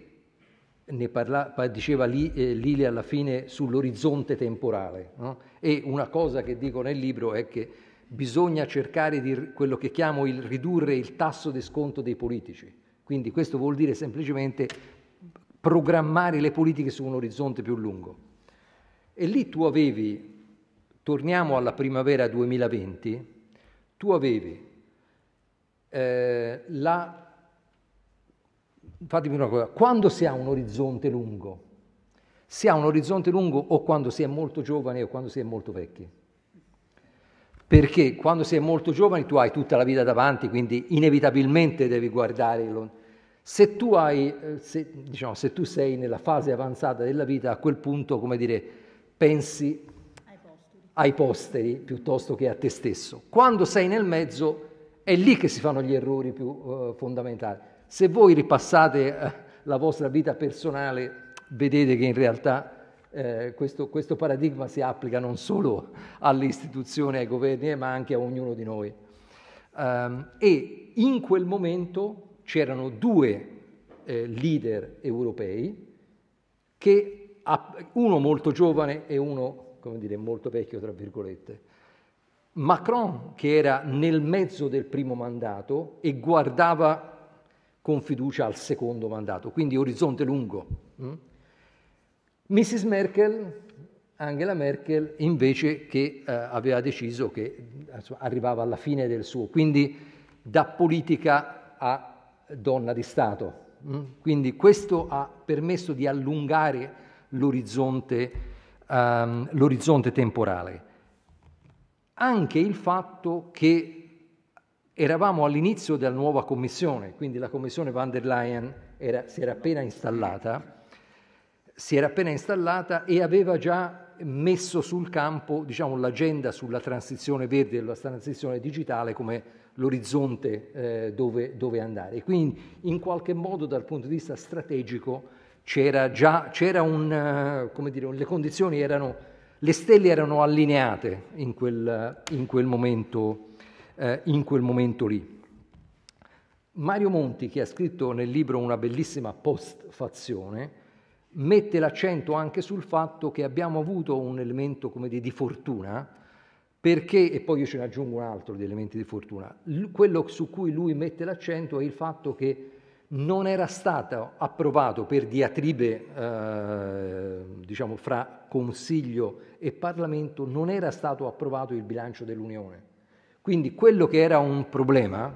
ne parla, diceva eh, Lili alla fine sull'orizzonte temporale. No? E una cosa che dico nel libro è che bisogna cercare di quello che chiamo il ridurre il tasso di sconto dei politici. Quindi questo vuol dire semplicemente programmare le politiche su un orizzonte più lungo. E lì tu avevi, torniamo alla primavera 2020, tu avevi eh, la... Fatemi una cosa, quando si ha un orizzonte lungo, si ha un orizzonte lungo o quando si è molto giovani o quando si è molto vecchi. Perché quando è molto giovani tu hai tutta la vita davanti, quindi inevitabilmente devi guardare lontano. Se tu, hai, eh, se, diciamo, se tu sei nella fase avanzata della vita, a quel punto, come dire, pensi ai posteri. ai posteri piuttosto che a te stesso. Quando sei nel mezzo è lì che si fanno gli errori più uh, fondamentali. Se voi ripassate uh, la vostra vita personale, vedete che in realtà eh, questo, questo, paradigma si applica non solo alle istituzioni, ai governi, ma anche a ognuno di noi. Um, e in quel momento c'erano due eh, leader europei che uno molto giovane e uno, come dire, molto vecchio, tra virgolette. Macron, che era nel mezzo del primo mandato e guardava con fiducia al secondo mandato, quindi orizzonte lungo. Mrs. Merkel, Angela Merkel, invece che eh, aveva deciso che insomma, arrivava alla fine del suo, quindi da politica a donna di Stato. Mm? Quindi questo ha permesso di allungare l'orizzonte, um, l'orizzonte temporale. Anche il fatto che eravamo all'inizio della nuova commissione, quindi la commissione van der Leyen era, si era appena installata, si era appena installata e aveva già messo sul campo diciamo, l'agenda sulla transizione verde e la transizione digitale come l'orizzonte eh, dove, dove, andare. Quindi in qualche modo dal punto di vista strategico c'era già, c'era un, eh, come dire, le condizioni erano, le stelle erano allineate in quel, in quel, momento, eh, in quel momento lì. Mario Monti, che ha scritto nel libro una bellissima postfazione, mette l'accento anche sul fatto che abbiamo avuto un elemento come dire, di fortuna, perché, e poi io ce ne aggiungo un altro di elementi di fortuna, quello su cui lui mette l'accento è il fatto che non era stato approvato per diatribe eh, diciamo, fra Consiglio e Parlamento, non era stato approvato il bilancio dell'Unione. Quindi quello che era un problema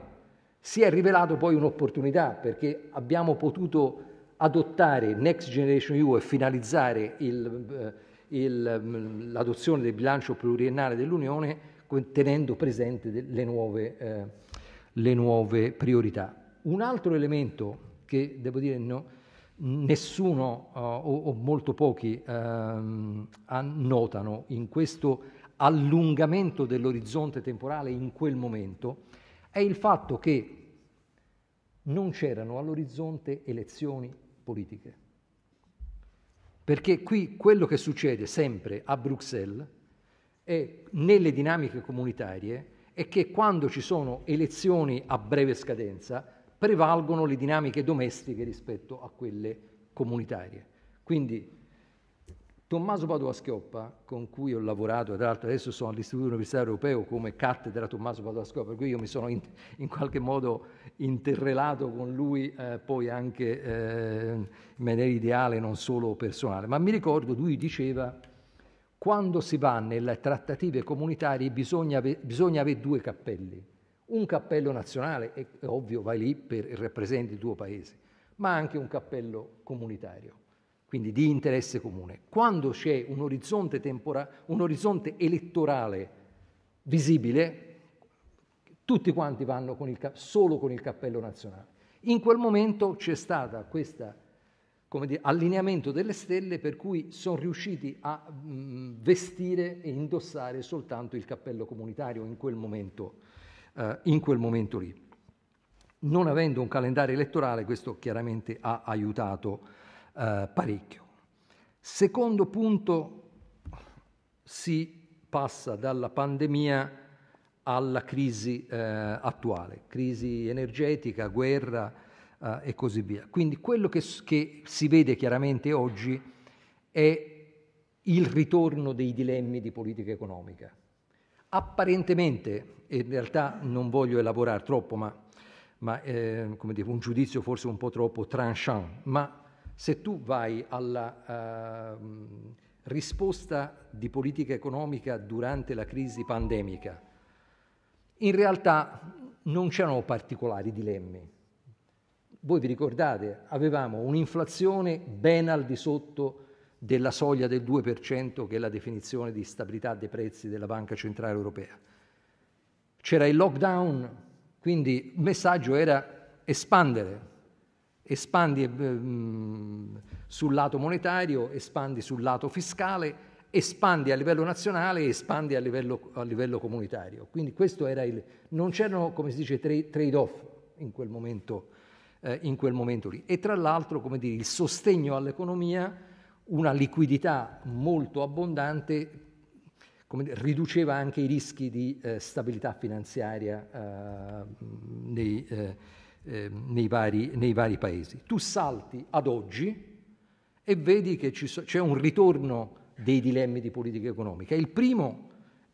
si è rivelato poi un'opportunità perché abbiamo potuto adottare Next Generation EU e finalizzare il, eh, il, l'adozione del bilancio pluriennale dell'Unione tenendo presente le nuove, eh, le nuove priorità. Un altro elemento che devo dire no, nessuno uh, o, o, molto pochi uh, notano in questo allungamento dell'orizzonte temporale in quel momento è il fatto che non c'erano all'orizzonte elezioni politiche. Perché qui quello che succede sempre a Bruxelles e nelle dinamiche comunitarie è che quando ci sono elezioni a breve scadenza, prevalgono le dinamiche domestiche rispetto a quelle comunitarie. Quindi Tommaso Padova Schioppa, con cui ho lavorato, tra l'altro adesso sono all'Istituto Universitario Europeo come cattedra Tommaso Padova Schioppa, per cui io mi sono in, in qualche modo interrelato con lui eh, poi anche eh, in maniera ideale, non solo personale. Ma mi ricordo, lui diceva, quando si va nelle trattative comunitarie bisogna, bisogna avere due cappelli. Un cappello nazionale, è ovvio, vai lì per rappresenti il tuo paese, ma anche un cappello comunitario quindi di interesse comune. Quando c'è un orizzonte, tempora- un orizzonte elettorale visibile, tutti quanti vanno con il, solo con il cappello nazionale. In quel momento c'è stato questo allineamento delle stelle per cui sono riusciti a mh, vestire e indossare soltanto il cappello comunitario in quel momento, uh, in quel momento lì. Non avendo un calendario elettorale, questo chiaramente ha aiutato eh, parecchio. Secondo punto, si passa dalla pandemia alla crisi eh, attuale, crisi energetica, guerra eh, e così via. Quindi quello che, che si vede chiaramente oggi è il ritorno dei dilemmi di politica economica. Apparentemente, e in realtà non voglio elaborare troppo, ma, ma eh, dire, un giudizio forse un po' troppo tranchant, ma se tu vai alla uh, risposta di politica economica durante la crisi pandemica, in realtà non c'erano particolari dilemmi. Voi vi ricordate, avevamo un'inflazione ben al di sotto della soglia del 2%, che è la definizione di stabilità dei prezzi della Banca Centrale Europea. C'era il lockdown, quindi il messaggio era espandere, espandi eh, sul lato monetario, espandi sul lato fiscale, espandi a livello nazionale e espandi a livello, a livello comunitario. Quindi questo era il... non c'erano, come si dice, trade-off in quel momento, eh, in quel momento lì. E tra l'altro, come dire, il sostegno all'economia, una liquidità molto abbondante, dire, riduceva anche i rischi di eh, stabilità finanziaria eh, nei, eh, nei, vari, nei, vari, paesi. Tu salti ad oggi e vedi che so, c'è un ritorno dei dilemmi di politica economica. Il primo,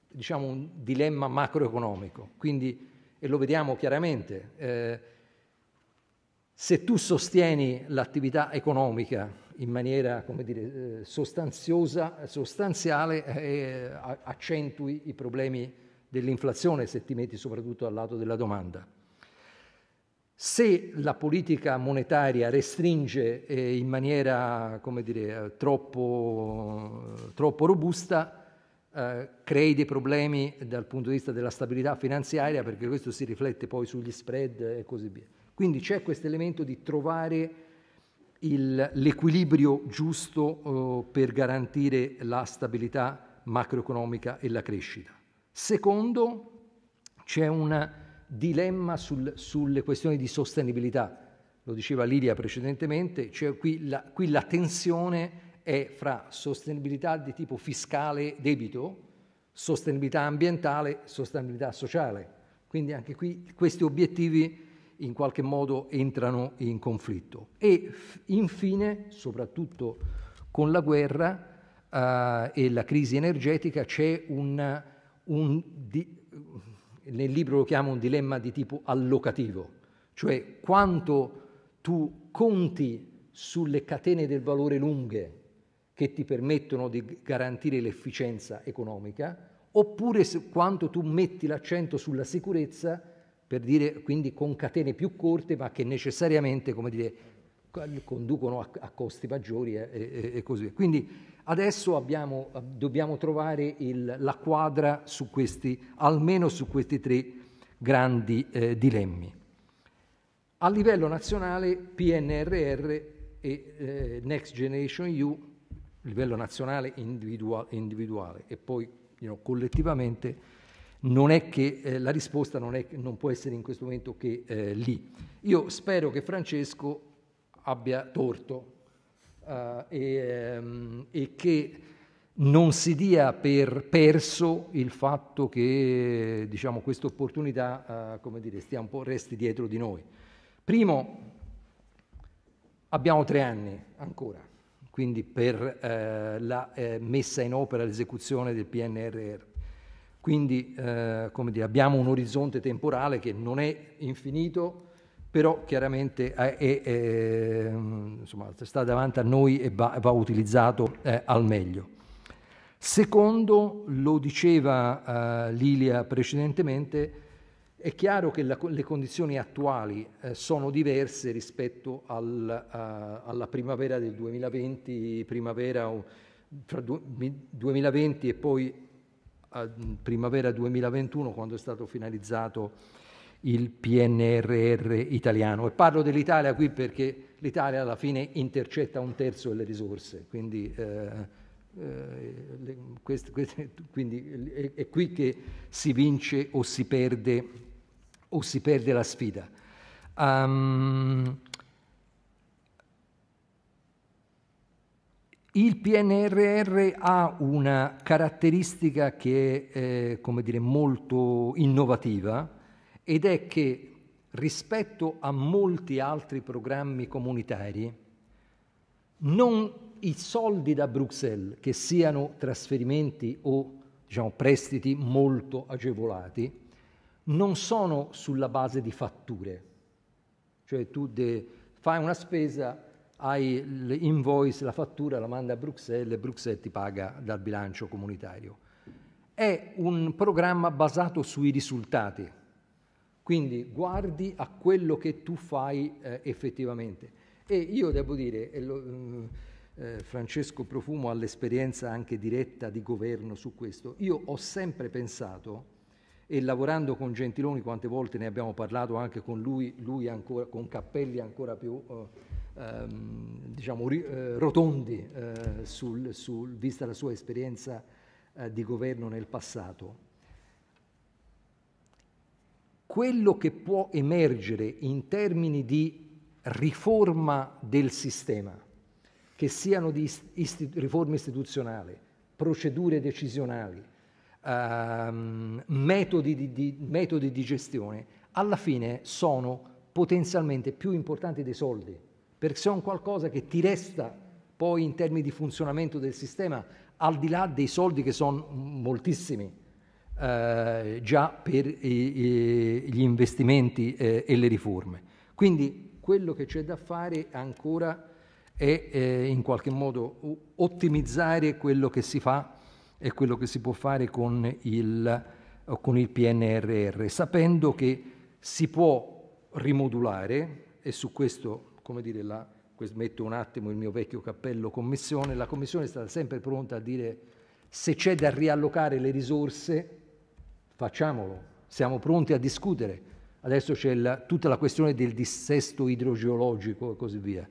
diciamo, un dilemma macroeconomico, quindi, e lo vediamo chiaramente, eh, se tu sostieni l'attività economica in maniera come dire, eh, sostanziosa, sostanziale, eh, accentui i problemi dell'inflazione se ti metti soprattutto al lato della domanda. Se la politica monetaria restringe eh, in maniera dire, troppo, troppo, robusta, eh, crei dei problemi dal punto di vista della stabilità finanziaria perché questo si riflette poi sugli spread e così via. Quindi c'è questo elemento di trovare il, l'equilibrio giusto eh, per garantire la stabilità macroeconomica e la crescita. Secondo, c'è una dilemma sul, sulle questioni di sostenibilità. Lo diceva Lidia precedentemente, cioè qui la, qui la tensione è fra sostenibilità di tipo fiscale debito, sostenibilità ambientale, sostenibilità sociale. Quindi anche qui questi obiettivi in qualche modo entrano in conflitto. E infine, soprattutto con la guerra uh, e la crisi energetica, c'è un, un di, nel libro lo chiamo un dilemma di tipo allocativo, cioè quanto tu conti sulle catene del valore lunghe che ti permettono di garantire l'efficienza economica, oppure quanto tu metti l'accento sulla sicurezza, per dire quindi con catene più corte, ma che necessariamente, come dire, conducono a, a costi maggiori e, e, e così via. Quindi Adesso abbiamo, dobbiamo trovare il, la quadra su questi, almeno su questi tre grandi eh, dilemmi. A livello nazionale PNRR e eh, Next Generation EU, a livello nazionale individuale, individuale e poi you know, collettivamente, non è che eh, la risposta non, è, non, può essere in questo momento che eh, lì. Io spero che Francesco abbia torto uh, e, um, e, che non si dia per perso il fatto che diciamo, questa opportunità po' resti dietro di noi. Primo, abbiamo tre anni ancora, quindi per eh, la eh, messa in opera, l'esecuzione del PNRR. Quindi eh, dire, abbiamo un orizzonte temporale che non è infinito, però chiaramente è, è, è, insomma, sta davanti a noi e va, va utilizzato eh, al meglio. Secondo, lo diceva eh, Lilia precedentemente, è chiaro che la, le condizioni attuali eh, sono diverse rispetto al, uh, alla primavera del 2020, primavera fra du, 2020 e poi uh, primavera 2021 quando è stato finalizzato il PNRR italiano. E parlo dell'Italia qui perché l'Italia alla fine intercetta un terzo delle risorse, quindi, eh, eh, queste, queste, quindi è, è, qui che si vince o si perde, o si perde la sfida. Um, il PNRR ha una caratteristica che è eh, dire, molto innovativa, ed è che rispetto a molti altri programmi comunitari, non i soldi da Bruxelles, che siano trasferimenti o diciamo, prestiti molto agevolati, non sono sulla base di fatture. Cioè tu de- fai una spesa, hai l'invoice, la fattura, la manda a Bruxelles e Bruxelles ti paga dal bilancio comunitario. È un programma basato sui risultati quindi guardi a quello che tu fai eh, effettivamente. E io devo dire, lo, mm, eh, Francesco Profumo ha l'esperienza anche diretta di governo su questo, io ho sempre pensato, e lavorando con Gentiloni quante volte ne abbiamo parlato anche con lui, lui ancora, con cappelli ancora più eh, ehm, diciamo, ri, eh, rotondi, eh, sul, sul, vista la sua esperienza eh, di governo nel passato quello che può emergere in termini di riforma del sistema, che siano di isti- riforme istituzionali, procedure decisionali, ehm, metodi, di, di, metodi di gestione, alla fine sono potenzialmente più importanti dei soldi, perché sono qualcosa che ti resta poi in termini di funzionamento del sistema, al di là dei soldi che sono moltissimi eh, già per i, i, gli investimenti eh, e le riforme. Quindi quello che c'è da fare ancora è eh, in qualche modo ottimizzare quello che si fa e quello che si può fare con il, con il PNRR, sapendo che si può rimodulare e su questo, come dire, la, metto un attimo il mio vecchio cappello commissione, la commissione è stata sempre pronta a dire se c'è da riallocare le risorse facciamolo, siamo pronti a discutere. Adesso c'è la, tutta la questione del dissesto idrogeologico e così via.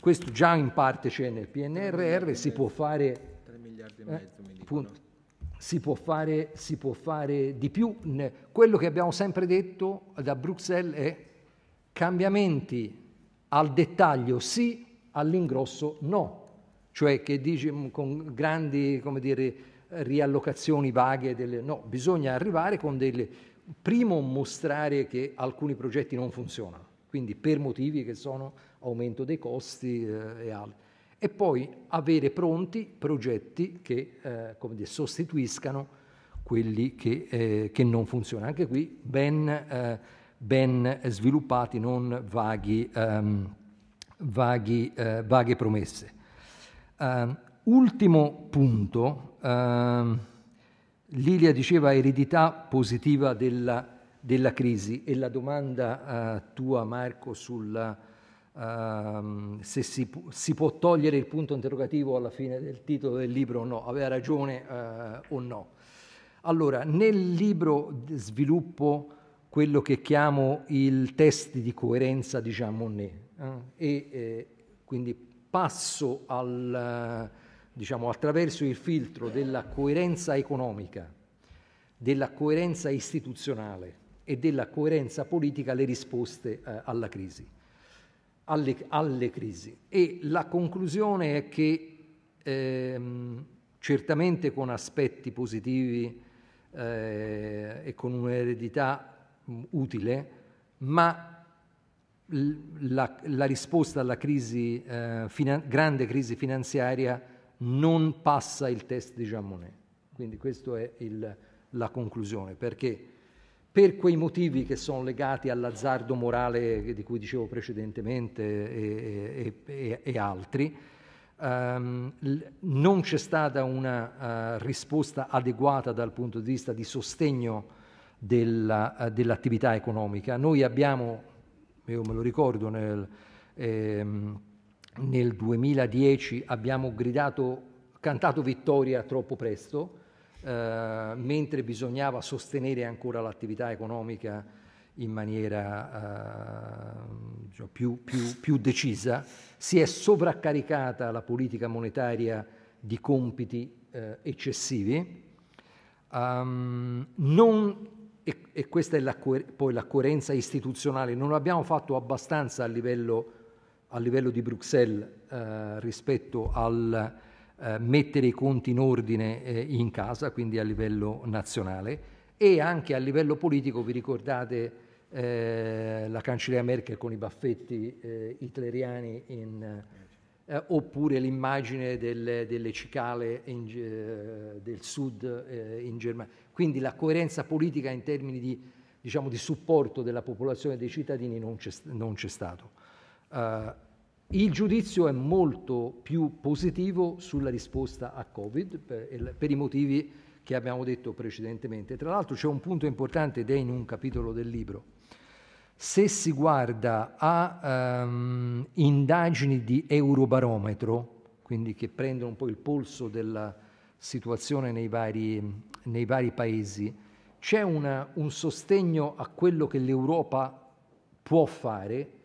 Questo già in parte c'è nel PNRR, si può fare... 3 miliardi e eh, mezzo, eh, mi dicono. Si può, fare, si può fare di più. Quello che abbiamo sempre detto da Bruxelles è cambiamenti al dettaglio sì, all'ingrosso no. Cioè che dice con grandi, come dire, riallocazioni vaghe, delle, no, bisogna arrivare con delle, primo mostrare che alcuni progetti non funzionano, quindi per motivi che sono aumento dei costi eh, e altri, e poi avere pronti progetti che eh, dire, sostituiscano quelli che, eh, che, non funzionano. Anche qui ben, eh, ben sviluppati, non vaghi, um, vaghi, uh, vaghe promesse. Uh, ultimo punto, Uh, Lilia diceva eredità positiva della, della crisi e la domanda uh, tua Marco sulla uh, se si, si, può togliere il punto interrogativo alla fine del titolo del libro o no, aveva ragione eh, o no. Allora, nel libro sviluppo quello che chiamo il test di coerenza di Jean Monnet eh, e eh, quindi passo al diciamo, attraverso il filtro della coerenza economica, della coerenza istituzionale e della coerenza politica le risposte eh, alla crisi, alle, alle, crisi. E la conclusione è che ehm, certamente con aspetti positivi eh, e con un'eredità utile, ma la, la, risposta alla crisi, eh, finan- grande crisi finanziaria non passa il test di Jean Monnet. Quindi questa è il, la conclusione, perché per quei motivi che sono legati all'azzardo morale di cui dicevo precedentemente e, e, e, e altri, um, non c'è stata una uh, risposta adeguata dal punto di vista di sostegno della, uh, dell'attività economica. Noi abbiamo, io me lo ricordo, nel, ehm, nel 2010 abbiamo gridato, cantato vittoria troppo presto, eh, mentre bisognava sostenere ancora l'attività economica in maniera eh, più, più, più, decisa, si è sovraccaricata la politica monetaria di compiti eh, eccessivi, um, non, e, e, questa è la, poi la coerenza istituzionale, non abbiamo fatto abbastanza a livello, a livello di Bruxelles eh, rispetto al eh, mettere i conti in ordine eh, in casa, quindi a livello nazionale, e anche a livello politico, vi ricordate eh, la cancelliera Merkel con i baffetti eh, hitleriani in, eh, oppure l'immagine del, delle cicale in, del sud in Germania. Quindi la coerenza politica in termini di, diciamo, di supporto della popolazione e dei cittadini non c'è, non c'è stato. Uh, il giudizio è molto più positivo sulla risposta a Covid per, per, i motivi che abbiamo detto precedentemente. Tra l'altro c'è un punto importante ed è in un capitolo del libro. Se si guarda a um, indagini di Eurobarometro, quindi che prendono un po' il polso della situazione nei vari, nei vari paesi, c'è una, un sostegno a quello che l'Europa può fare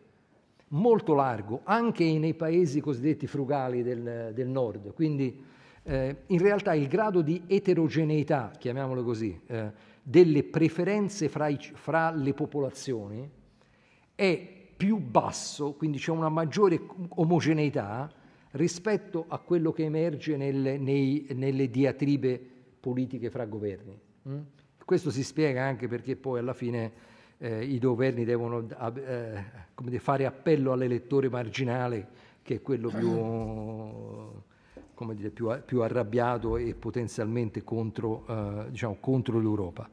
molto largo, anche nei paesi cosiddetti frugali del, del nord. Quindi eh, in realtà il grado di eterogeneità, chiamiamolo così, eh, delle preferenze fra, i, fra, le popolazioni è più basso, quindi c'è una maggiore omogeneità rispetto a quello che emerge nel, nei, nelle diatribe politiche fra governi. Mm? Questo si spiega anche perché poi alla fine eh, i governi devono eh, dire, fare appello all'elettore marginale che è quello più, dire, più, più arrabbiato e potenzialmente contro, eh, diciamo, contro l'Europa.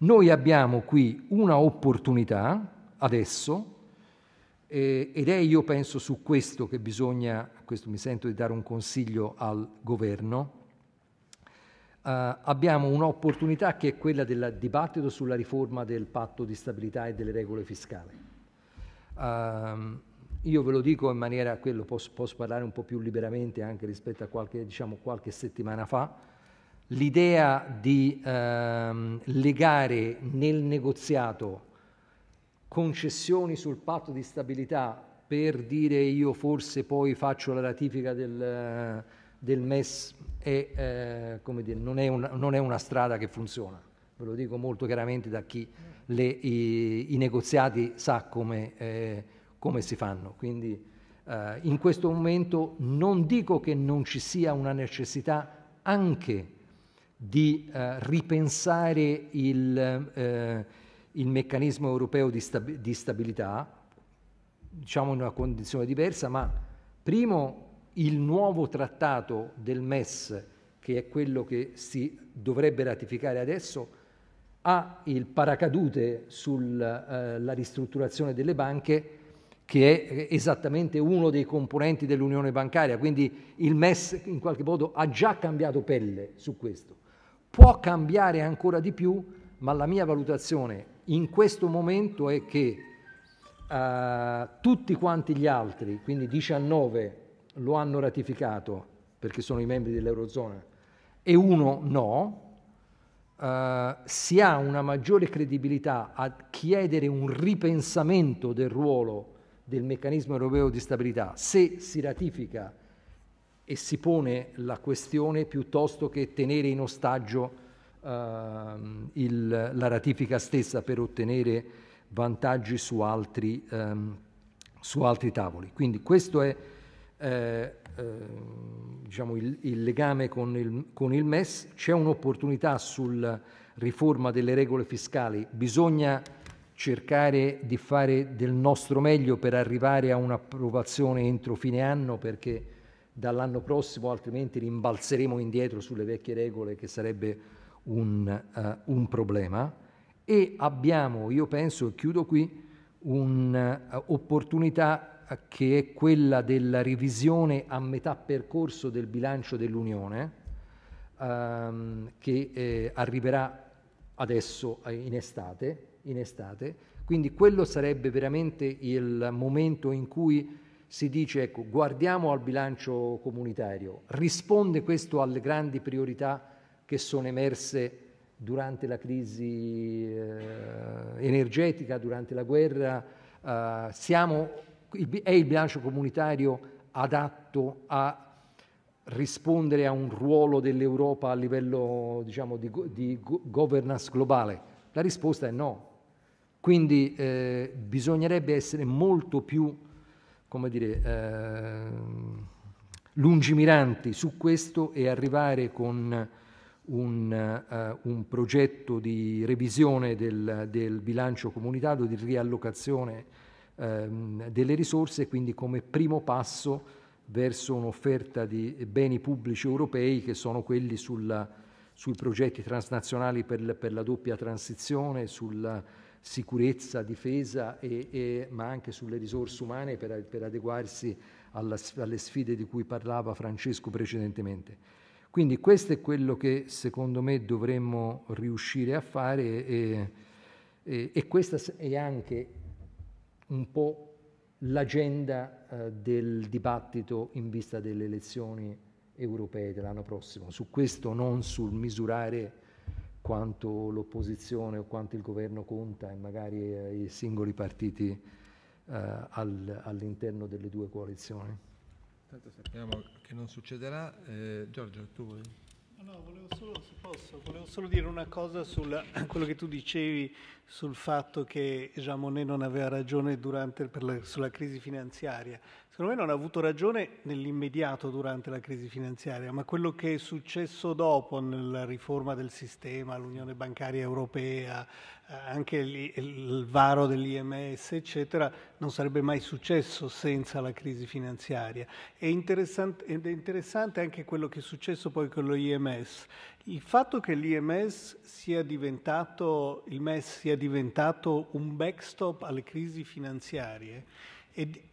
Noi abbiamo qui una opportunità adesso eh, ed è io penso su questo che bisogna, questo mi sento di dare un consiglio al governo, Uh, abbiamo un'opportunità che è quella del dibattito sulla riforma del patto di stabilità e delle regole fiscali. Uh, io ve lo dico in maniera, quello posso, posso, parlare un po' più liberamente anche rispetto a qualche, diciamo, qualche settimana fa, l'idea di uh, legare nel negoziato concessioni sul patto di stabilità per dire io forse poi faccio la ratifica del, del MES è, eh, dire, non, è una, non, è una, strada che funziona. Ve lo dico molto chiaramente da chi le, i, i, negoziati sa come, eh, come si fanno. Quindi eh, in questo momento non dico che non ci sia una necessità anche di eh, ripensare il, eh, il, meccanismo europeo di, stab- di stabilità, diciamo in una condizione diversa, ma primo il nuovo trattato del MES, che è quello che si dovrebbe ratificare adesso, ha il paracadute sulla eh, ristrutturazione delle banche, che è esattamente uno dei componenti dell'unione bancaria, quindi il MES in qualche modo ha già cambiato pelle su questo. Può cambiare ancora di più, ma la mia valutazione in questo momento è che uh, tutti quanti gli altri, quindi 19 lo hanno ratificato perché sono i membri dell'Eurozona e uno no, Uh, si ha una maggiore credibilità a chiedere un ripensamento del ruolo del meccanismo europeo di stabilità se si ratifica e si pone la questione piuttosto che tenere in ostaggio uh, il, la ratifica stessa per ottenere vantaggi su altri, um, su altri tavoli. Quindi questo è eh, eh, diciamo il, il, legame con il, con il MES, c'è un'opportunità sulla riforma delle regole fiscali, bisogna cercare di fare del nostro meglio per arrivare a un'approvazione entro fine anno perché dall'anno prossimo altrimenti rimbalzeremo indietro sulle vecchie regole che sarebbe un, uh, un problema. E abbiamo, io penso, e chiudo qui, un'opportunità uh, che è quella della revisione a metà percorso del bilancio dell'Unione um, che eh, arriverà adesso in estate, in estate, quindi quello sarebbe veramente il momento in cui si dice ecco, guardiamo al bilancio comunitario, risponde questo alle grandi priorità che sono emerse durante la crisi eh, energetica, durante la guerra, eh, siamo, è il bilancio comunitario adatto a rispondere a un ruolo dell'Europa a livello diciamo, di, di governance globale? La risposta è no. Quindi eh, bisognerebbe essere molto più, dire, eh, lungimiranti su questo e arrivare con un, uh, un progetto di revisione del, del, bilancio comunitario, di riallocazione uh, delle risorse, quindi come primo passo verso un'offerta di beni pubblici europei che sono quelli sulla, sui progetti transnazionali per, per, la doppia transizione, sulla sicurezza, difesa, e, e, ma anche sulle risorse umane per, per adeguarsi alla, alle sfide di cui parlava Francesco precedentemente. Quindi questo è quello che secondo me dovremmo riuscire a fare e, e, e questa è anche un po' l'agenda eh, del dibattito in vista delle elezioni europee dell'anno prossimo. Su questo non sul misurare quanto l'opposizione o quanto il governo conta e magari eh, i singoli partiti eh, al, all'interno delle due coalizioni. Tanto sappiamo che non succederà. Eh, Giorgio, tu vuoi? No, volevo solo, se posso, volevo solo dire una cosa su quello che tu dicevi sul fatto che Jean Monnet non aveva ragione durante, la, sulla crisi finanziaria. Secondo me non ha avuto ragione nell'immediato durante la crisi finanziaria, ma quello che è successo dopo nella riforma del sistema, l'Unione Bancaria Europea, eh, anche il, varo dell'IMS, eccetera, non sarebbe mai successo senza la crisi finanziaria. È interessante, ed è interessante anche quello che è successo poi con lo IMS. Il fatto che l'IMS sia diventato, il MES sia diventato un backstop alle crisi finanziarie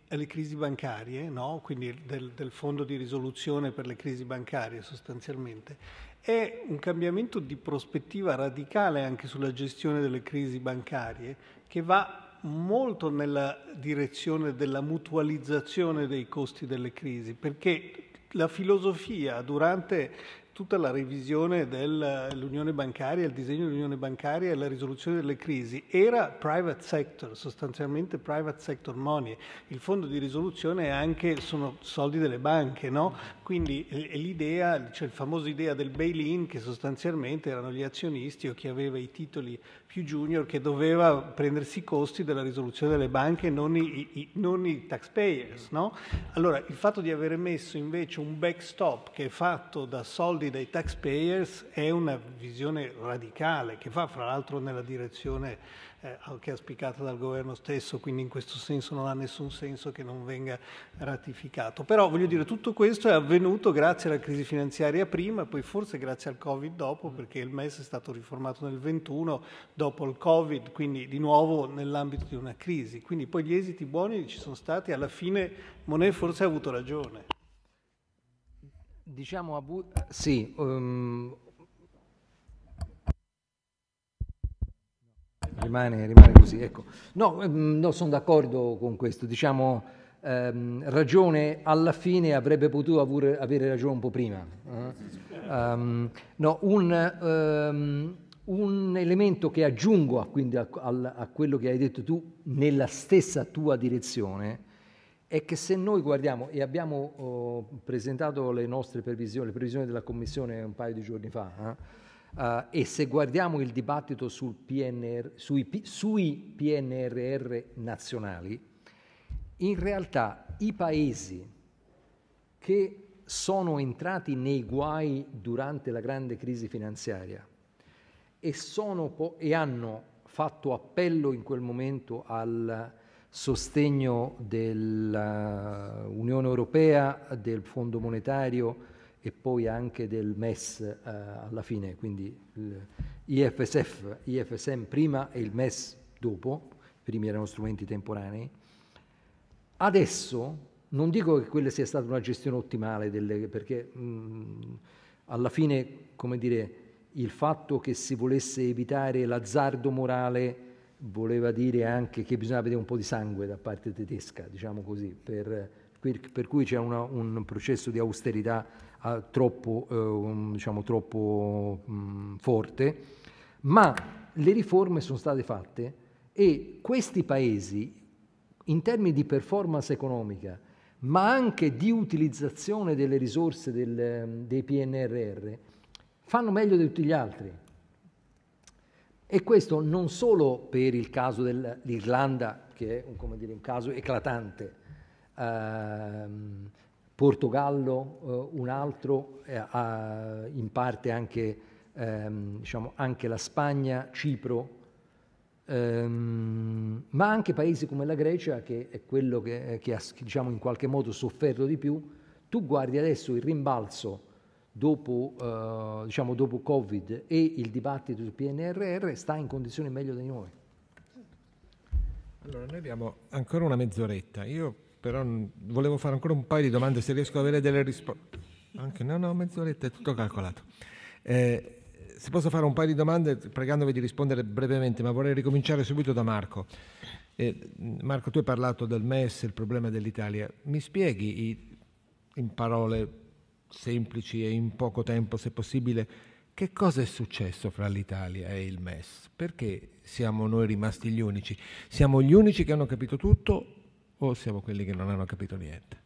alle crisi bancarie, no? quindi del, del, fondo di risoluzione per le crisi bancarie sostanzialmente, è un cambiamento di prospettiva radicale anche sulla gestione delle crisi bancarie che va molto nella direzione della mutualizzazione dei costi delle crisi, perché la filosofia durante tutta la revisione dell'unione bancaria, il disegno dell'unione bancaria e la risoluzione delle crisi era private sector, sostanzialmente private sector money. Il fondo di risoluzione anche sono soldi delle banche, no? Quindi è l'idea, c'è il famoso idea del bail-in che sostanzialmente erano gli azionisti o chi aveva i titoli più junior che doveva prendersi i costi della risoluzione delle banche, non i, non i taxpayers. No? Allora, il fatto di avere messo invece un backstop che è fatto da soldi dai taxpayers è una visione radicale che va fra l'altro nella direzione eh, che è auspicata dal governo stesso, quindi in questo senso non ha nessun senso che non venga ratificato. Però voglio dire, tutto questo è avvenuto grazie alla crisi finanziaria prima, poi forse grazie al Covid dopo, perché il MES è stato riformato nel 21 dopo il Covid, quindi di nuovo nell'ambito di una crisi. Quindi poi gli esiti buoni ci sono stati, alla fine Monet forse ha avuto ragione. Diciamo, sì, um, rimane, rimane così. Ecco. No, ehm, no, sono d'accordo con questo. Diciamo, ehm, ragione alla fine avrebbe potuto avere, avere ragione un po' prima. Eh? Um, no, un, um, un, elemento che aggiungo a, quindi a, a, a, quello che hai detto tu nella stessa tua direzione è che se noi guardiamo, e abbiamo oh, presentato le nostre previsioni, le previsioni della Commissione un paio di giorni fa, eh? Uh, e se guardiamo il dibattito PNR, sui, sui PNRR nazionali, in realtà i paesi che sono entrati nei guai durante la grande crisi finanziaria e, po- e hanno fatto appello in quel momento al sostegno dell'Unione Europea, del Fondo Monetario e poi anche del MES eh, alla fine, quindi l'IFSF, IFSM prima e il MES dopo, i primi erano strumenti temporanei. Adesso non dico che quella sia stata una gestione ottimale, delle, perché mh, alla fine, come dire, il fatto che si volesse evitare l'azzardo morale voleva dire anche che bisognava vedere un po' di sangue da parte tedesca, diciamo così, per, per, cui c'è una, un processo di austerità uh, troppo, uh, diciamo, troppo um, forte, ma le riforme sono state fatte e questi paesi, in termini di performance economica, ma anche di utilizzazione delle risorse del, dei PNRR, fanno meglio di tutti gli altri. E questo non solo per il caso dell'Irlanda, che è un, dire, un caso eclatante, ehm, Portogallo eh, un altro, eh, in parte anche, ehm, diciamo, anche, la Spagna, Cipro, ehm, ma anche paesi come la Grecia, che è quello che, che ha diciamo, in qualche modo sofferto di più. Tu guardi adesso il rimbalzo dopo, eh, diciamo dopo Covid e il dibattito sul PNRR sta in condizioni meglio di noi. Allora, noi abbiamo ancora una mezz'oretta. Io però volevo fare ancora un paio di domande se riesco ad avere delle risposte. Anche no, no, mezz'oretta è tutto calcolato. Eh, se posso fare un paio di domande, pregandovi di rispondere brevemente, ma vorrei ricominciare subito da Marco. Eh, Marco, tu hai parlato del MES, il problema dell'Italia. Mi spieghi i, in parole semplici e in poco tempo, se possibile, che cosa è successo fra l'Italia e il MES? Perché siamo noi rimasti gli unici? Siamo gli unici che hanno capito tutto o siamo quelli che non hanno capito niente?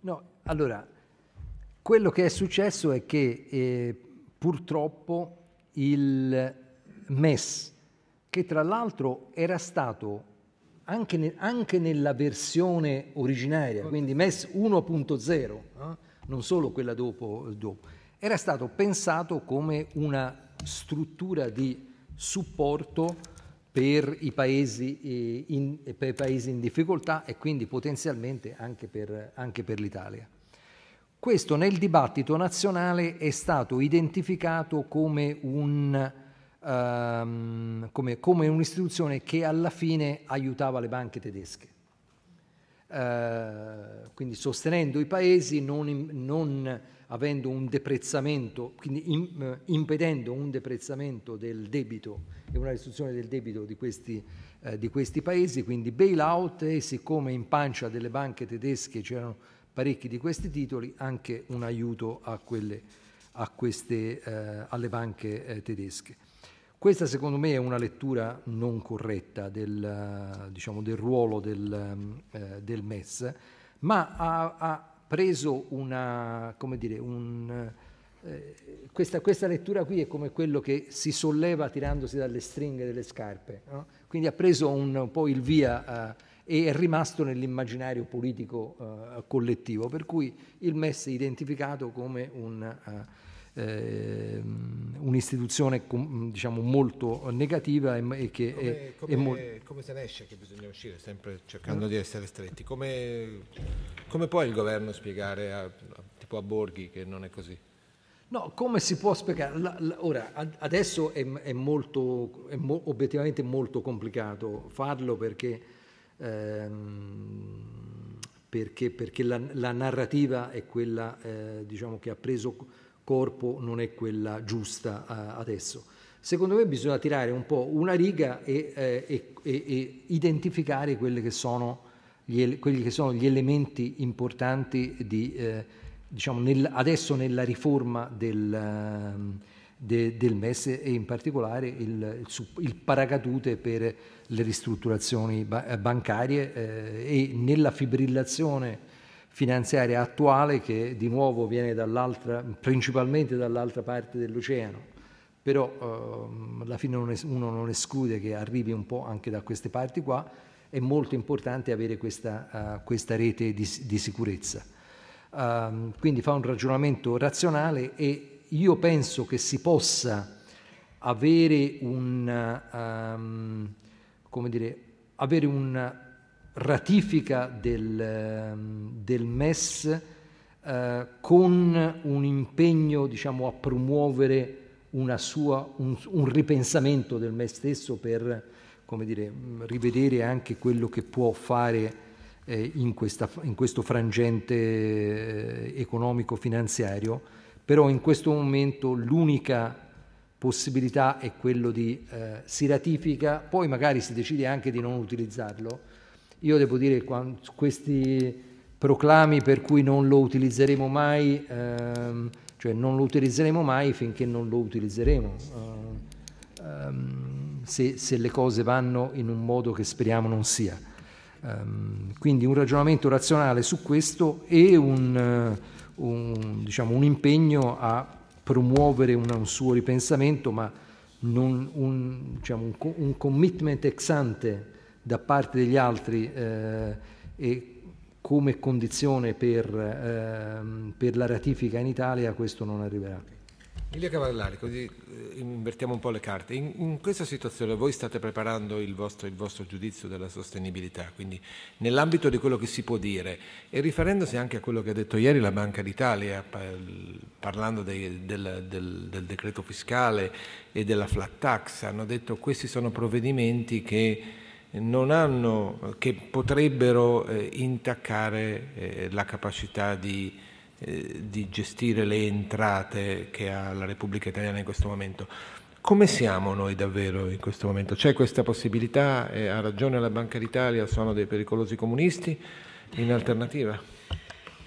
No, allora, quello che è successo è che eh, purtroppo il MES, che tra l'altro era stato anche, ne, anche nella versione originaria, quindi MES 1.0, eh, non solo quella dopo, dopo, era stato pensato come una struttura di supporto per i paesi in, per paesi in difficoltà e quindi potenzialmente anche per, anche per l'Italia. Questo nel dibattito nazionale è stato identificato come un um, come, come, un'istituzione che alla fine aiutava le banche tedesche. Uh, quindi sostenendo i paesi, non, non avendo un deprezzamento, quindi in, uh, impedendo un deprezzamento del debito e una restrizione del debito di questi, uh, di questi paesi, quindi bailout e siccome in pancia delle banche tedesche c'erano parecchi di questi titoli, anche un aiuto a quelle, a queste, alle banche tedesche. Questa secondo me è una lettura non corretta del, diciamo, del ruolo del, eh, del, MES, ma ha, ha preso una, come dire, un, eh, questa, questa, lettura qui è come quello che si solleva tirandosi dalle stringhe delle scarpe, no? quindi ha preso un, un po' il via eh, e è rimasto nell'immaginario politico eh, collettivo, per cui il MES è identificato come un eh, un'istituzione diciamo, molto negativa e, e che come, è, come, è mo- come se ne esce che bisogna uscire sempre cercando mm. di essere stretti come, come può il governo spiegare a, tipo a Borghi che non è così? No, come si può spiegare? La, la, ora, adesso è, è, molto, è mo, obiettivamente molto complicato farlo perché, ehm, perché, perché la, la, narrativa è quella eh, diciamo, che ha preso corpo non è quella giusta uh, adesso. Secondo me bisogna tirare un po' una riga e, eh, e, e identificare che gli, quelli che sono gli elementi importanti di, eh, diciamo nel, adesso nella riforma del, ehm, de, del MES e in particolare il, il, paracadute per le ristrutturazioni bancarie eh, e nella fibrillazione finanziaria attuale che di nuovo viene dall'altra, principalmente dall'altra parte dell'oceano, però ehm, alla fine non es- uno non esclude che arrivi un po' anche da queste parti qua, è molto importante avere questa, uh, questa rete di, di sicurezza. Um, quindi fa un ragionamento razionale e io penso che si possa avere un, um, come dire, avere una ratifica del, del MES uh, con un impegno diciamo, a promuovere sua, un, un, ripensamento del MES stesso per dire, rivedere anche quello che può fare eh, in, questa, in, questo frangente eh, economico-finanziario, però in questo momento l'unica possibilità è quello di eh, si ratifica, poi magari si decide anche di non utilizzarlo. Io devo dire che questi proclami per cui non lo utilizzeremo mai, ehm, cioè non lo utilizzeremo mai finché non lo utilizzeremo. Uh, um, se, se, le cose vanno in un modo che speriamo non sia. Um, quindi un ragionamento razionale su questo e un, uh, un, diciamo, un impegno a promuovere un, un suo ripensamento, ma non un, diciamo, un, commitment ex ante da parte degli altri eh, e come condizione per, eh, per la ratifica in Italia questo non arriverà. Ilia Cavallari, così eh, invertiamo un po' le carte. In, in questa situazione voi state preparando il vostro, il vostro, giudizio della sostenibilità, quindi nell'ambito di quello che si può dire e riferendosi anche a quello che ha detto ieri la Banca d'Italia, parlando dei, del, del, del, decreto fiscale e della flat tax, hanno detto che questi sono provvedimenti che, hanno, che potrebbero eh, intaccare eh, la capacità di eh, di gestire le entrate che ha la Repubblica Italiana in questo momento. Come siamo noi davvero in questo momento? C'è questa possibilità? Eh, ha ragione la Banca d'Italia? Sono dei pericolosi comunisti? In alternativa?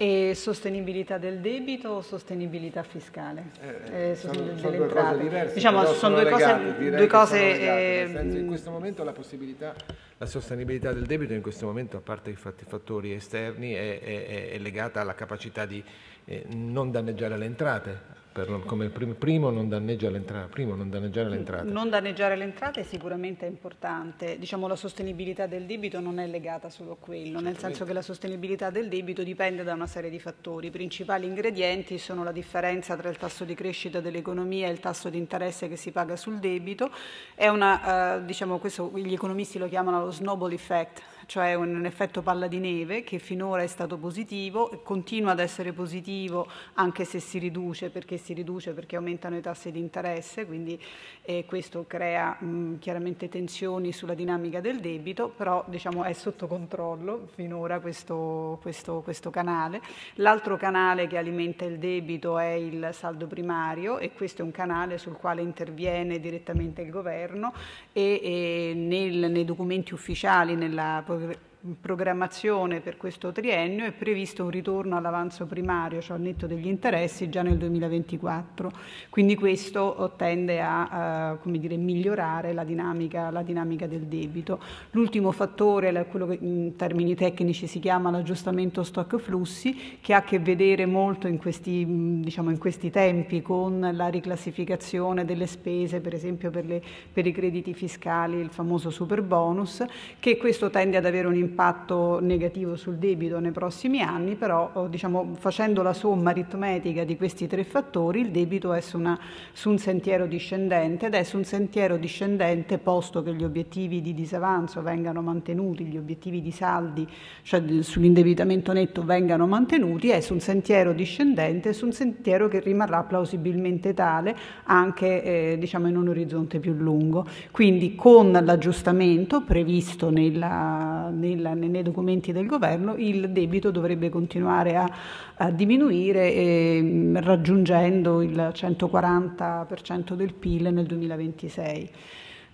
E sostenibilità del debito o sostenibilità fiscale? Eh, eh, sono, sono due cose diverse. Diciamo, sono, sono, due legate, cose, due cose legate, senso, in questo momento la possibilità, la sostenibilità del debito in questo momento, a parte i fattori esterni, è, è, è legata alla capacità di eh, non danneggiare le entrate, per, come primo non, danneggia primo non danneggiare le entrate. Non danneggiare le entrate sicuramente è importante, diciamo la sostenibilità del debito non è legata solo a quello, nel senso che la sostenibilità del debito dipende da una serie di fattori, i principali ingredienti sono la differenza tra il tasso di crescita dell'economia e il tasso di interesse che si paga sul debito, è una, eh, diciamo questo gli economisti lo chiamano lo snowball effect, cioè un effetto palla di neve che finora è stato positivo e continua ad essere positivo anche se si riduce, perché si riduce perché aumentano i tassi di interesse, quindi eh, questo crea mh, chiaramente tensioni sulla dinamica del debito, però diciamo, è sotto controllo finora questo, questo, questo canale. L'altro canale che alimenta il debito è il saldo primario e questo è un canale sul quale interviene direttamente il governo e, e nel, nei documenti ufficiali, nella போகுது programmazione per questo triennio è previsto un ritorno all'avanzo primario, cioè al netto degli interessi, già nel 2024. Quindi questo tende a uh, dire, migliorare la dinamica, la dinamica, del debito. L'ultimo fattore è quello che in termini tecnici si chiama l'aggiustamento stock flussi, che ha a che vedere molto in questi, diciamo, in questi tempi con la riclassificazione delle spese, per esempio per, le, per i crediti fiscali, il famoso super bonus, che questo tende ad avere un impatto impatto negativo sul debito nei prossimi anni, però oh, diciamo, facendo la somma aritmetica di questi tre fattori il debito è su, una, su un sentiero discendente ed è su un sentiero discendente posto che gli obiettivi di disavanzo vengano mantenuti, gli obiettivi di saldi, cioè sull'indebitamento netto vengano mantenuti, è su un sentiero discendente, su un sentiero che rimarrà plausibilmente tale anche eh, diciamo, in un orizzonte più lungo. Quindi con l'aggiustamento previsto nella, nella nella, nei documenti del governo, il debito dovrebbe continuare a, a diminuire eh, raggiungendo il 140% del PIL nel 2026.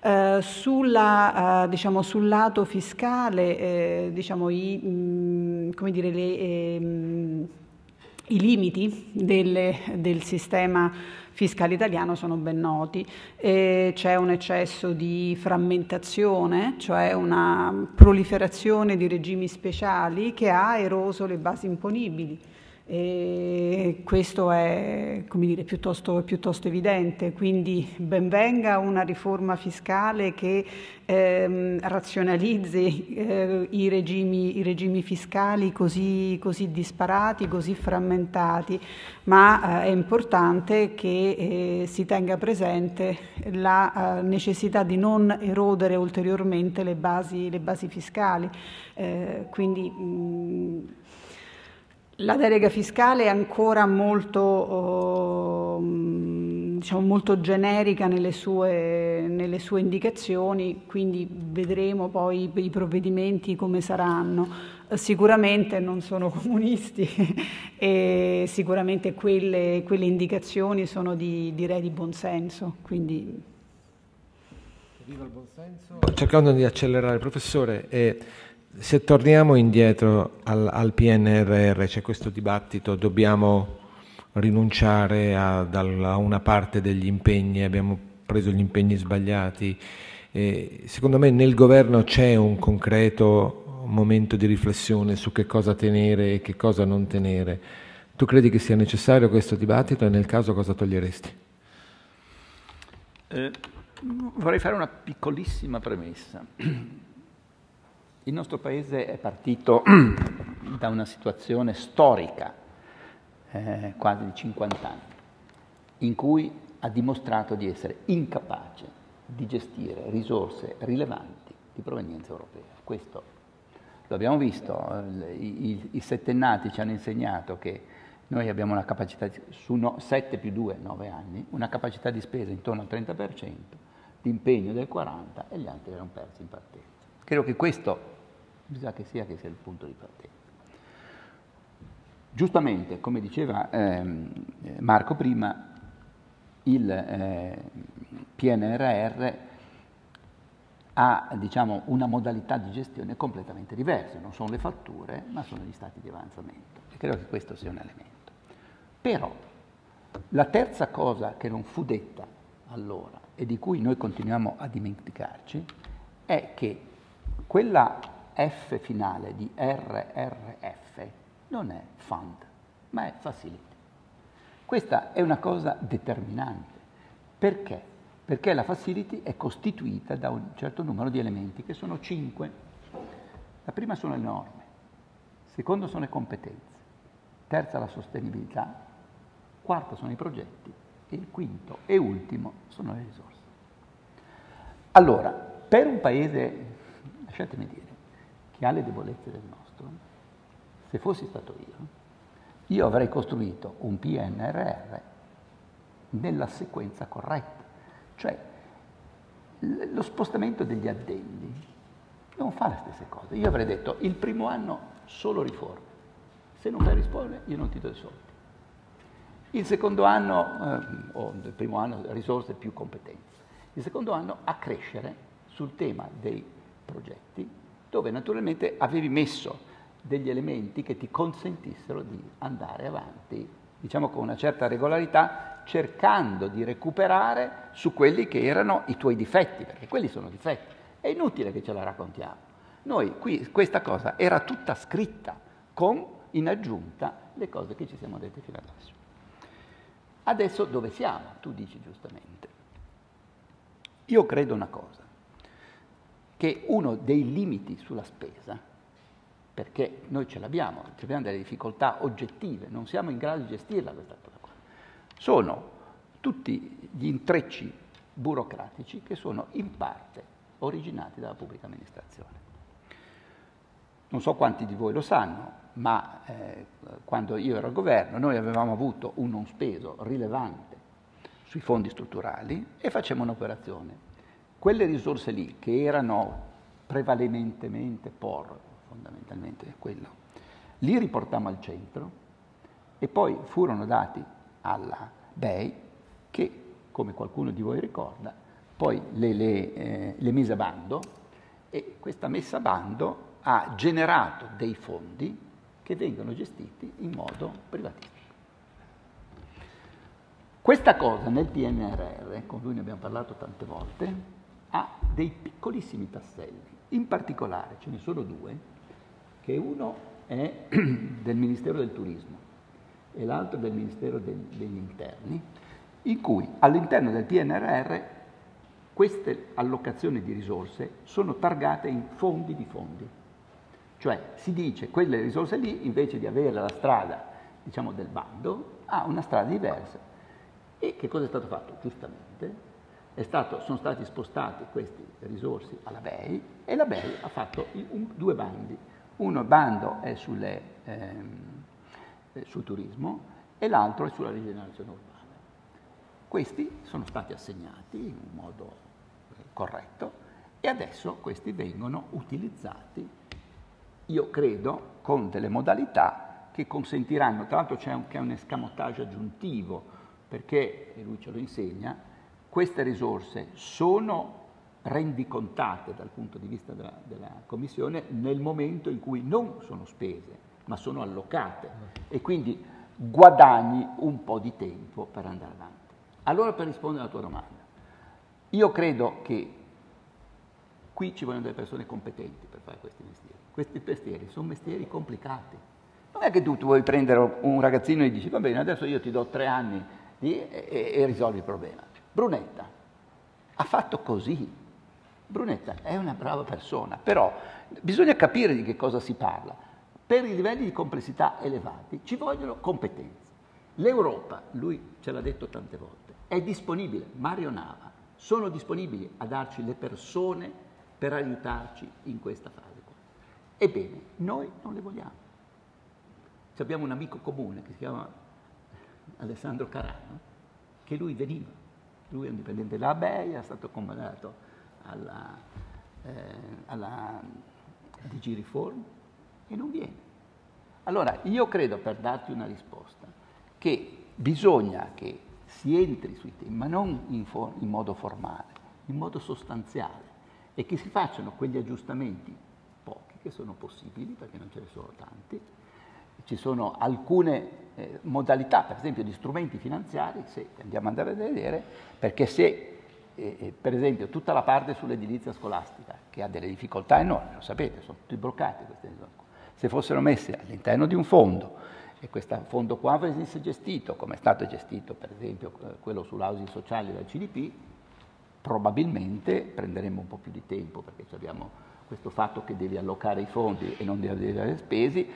Uh, sulla, uh, diciamo, sul lato fiscale, eh, diciamo, i, mh, dire, le, eh, i, limiti delle, del sistema fiscale italiano sono ben noti. E c'è un eccesso di frammentazione, cioè una proliferazione di regimi speciali che ha eroso le basi imponibili. E questo è dire, piuttosto, piuttosto, evidente, quindi benvenga una riforma fiscale che ehm, razionalizzi eh, i, regimi, i, regimi, fiscali così, così, disparati, così frammentati, ma eh, è importante che eh, si tenga presente la eh, necessità di non erodere ulteriormente le basi, le basi fiscali. Eh, quindi, mh, la delega fiscale è ancora molto, oh, diciamo, molto generica nelle sue, nelle sue, indicazioni, quindi vedremo poi i provvedimenti come saranno. Sicuramente non sono comunisti e sicuramente quelle, quelle indicazioni sono di, direi di buonsenso. Quindi... Cercando di accelerare, professore. Eh, se torniamo indietro al, al, PNRR, c'è questo dibattito, dobbiamo rinunciare a, a, una parte degli impegni, abbiamo preso gli impegni sbagliati. E secondo me nel governo c'è un concreto momento di riflessione su che cosa tenere e che cosa non tenere. Tu credi che sia necessario questo dibattito e nel caso cosa toglieresti? Eh, vorrei fare una piccolissima premessa. Il nostro Paese è partito da una situazione storica, eh, quasi di 50 anni, in cui ha dimostrato di essere incapace di gestire risorse rilevanti di provenienza europea. Questo lo abbiamo visto, i, i, i settennati ci hanno insegnato che noi abbiamo una capacità, su no, 7 più 2, 9 anni, una capacità di spesa intorno al 30%, di impegno del 40% e gli altri erano persi in partenza. Credo che questo bisogna che sia che sia il punto di partenza. Giustamente, come diceva ehm, Marco prima, il eh, PNRR ha diciamo, una modalità di gestione completamente diversa, non sono le fatture, ma sono gli stati di avanzamento. E credo che questo sia un elemento. Però la terza cosa che non fu detta allora e di cui noi continuiamo a dimenticarci è che quella F finale di RRF non è fund, ma è facility. Questa è una cosa determinante. Perché? Perché la facility è costituita da un certo numero di elementi, che sono cinque. La prima sono le norme, secondo sono le competenze, terza la sostenibilità, quarto sono i progetti e il quinto e ultimo sono le risorse. Allora, per un paese, lasciatemi dire, che ha le debolezze del nostro, se fossi stato io, io avrei costruito un PNRR nella sequenza corretta. Cioè, lo spostamento degli addendi non fa le stesse cose. Io avrei detto, il primo anno solo riforme, se non fai rispondere io non ti do i soldi. Il secondo anno, eh, o il primo anno, risorse più competenze. Il secondo anno a crescere sul tema dei progetti dove naturalmente avevi messo degli elementi che ti consentissero di andare avanti, diciamo con una certa regolarità, cercando di recuperare su quelli che erano i tuoi difetti, perché quelli sono difetti. È inutile che ce la raccontiamo. Noi qui questa cosa era tutta scritta con in aggiunta le cose che ci siamo detti fino adesso. Adesso dove siamo? Tu dici giustamente. Io credo una cosa che uno dei limiti sulla spesa, perché noi ce l'abbiamo, abbiamo delle difficoltà oggettive, non siamo in grado di gestirla questa cosa qua, sono tutti gli intrecci burocratici che sono in parte originati dalla pubblica amministrazione. Non so quanti di voi lo sanno, ma eh, quando io ero al governo noi avevamo avuto un non speso rilevante sui fondi strutturali e facciamo un'operazione quelle risorse lì, che erano prevalentemente POR, fondamentalmente quello, li riportammo al centro e poi furono dati alla BEI che, come qualcuno di voi ricorda, poi le, le, eh, le mise a bando e questa messa a bando ha generato dei fondi che vengono gestiti in modo privatistico. Questa cosa nel PNRR, con lui ne abbiamo parlato tante volte, ha dei piccolissimi tasselli. In particolare ce ne sono due, che uno è del Ministero del Turismo e l'altro del Ministero del, degli Interni, in cui all'interno del PNRR queste allocazioni di risorse sono targate in fondi di fondi. Cioè si dice quelle risorse lì, invece di avere la strada diciamo, del bando, ha una strada diversa. E che cosa è stato fatto? Giustamente stato, sono stati spostati queste risorse alla BEI e la BEI ha fatto un, due bandi. Uno bando è sulle, ehm, sul turismo e l'altro è sulla rigenerazione urbana. Questi sono stati assegnati in un modo corretto e adesso questi vengono utilizzati, io credo, con delle modalità che consentiranno, tra l'altro c'è anche un escamotage aggiuntivo, perché, e lui ce lo insegna, queste risorse sono rendicontate dal punto di vista della, della, Commissione nel momento in cui non sono spese, ma sono allocate e quindi guadagni un po' di tempo per andare avanti. Allora per rispondere alla tua domanda, io credo che qui ci vogliono delle persone competenti per fare questi mestieri. Questi mestieri sono mestieri complicati. Non è che tu, tu vuoi prendere un ragazzino e dici va bene, adesso io ti do tre anni di, e, e risolvi il problema. Brunetta ha fatto così. Brunetta è una brava persona, però bisogna capire di che cosa si parla. Per i livelli di complessità elevati ci vogliono competenze. L'Europa, lui ce l'ha detto tante volte, è disponibile, Mario Nava, sono disponibili a darci le persone per aiutarci in questa fase. Ebbene, noi non le vogliamo. Abbiamo un amico comune che si chiama Alessandro Carano, che lui veniva lui è un dipendente della BEI, è stato comandato alla, eh, alla DG Reform e non viene. Allora, io credo, per darti una risposta, che bisogna che si entri sui temi, ma non in, for- in modo formale, in modo sostanziale, e che si facciano quegli aggiustamenti, pochi che sono possibili, perché non ce ne sono tanti, ci sono alcune eh, modalità, per esempio di strumenti finanziari, se andiamo ad andare a vedere, perché se eh, eh, per esempio tutta la parte sull'edilizia scolastica, che ha delle difficoltà enormi, lo sapete, sono tutti bloccati queste se fossero messe all'interno di un fondo e questo fondo qua venisse gestito come è stato gestito per esempio eh, quello sull'housing sociale dal CDP, probabilmente prenderemo un po' più di tempo perché abbiamo questo fatto che devi allocare i fondi e non devi avere spesi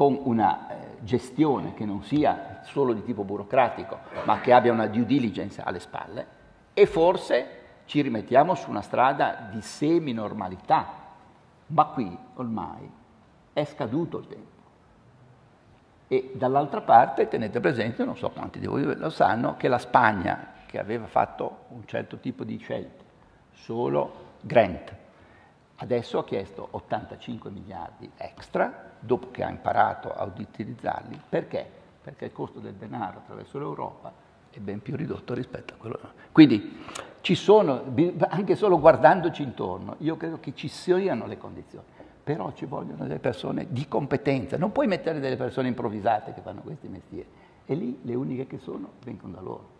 con una eh, gestione che non sia solo di tipo burocratico, ma che abbia una due diligence alle spalle, e forse ci rimettiamo su una strada di semi-normalità. Ma qui ormai è scaduto il tempo. E dall'altra parte tenete presente, non so quanti di voi lo sanno, che la Spagna, che aveva fatto un certo tipo di scelte, solo grant, adesso ha chiesto 85 miliardi extra dopo che ha imparato a utilizzarli. Perché? Perché il costo del denaro attraverso l'Europa è ben più ridotto rispetto a quello. Quindi ci sono, anche solo guardandoci intorno, io credo che ci siano le condizioni, però ci vogliono delle persone di competenza, non puoi mettere delle persone improvvisate che fanno questi mestieri, e lì le uniche che sono vengono da loro.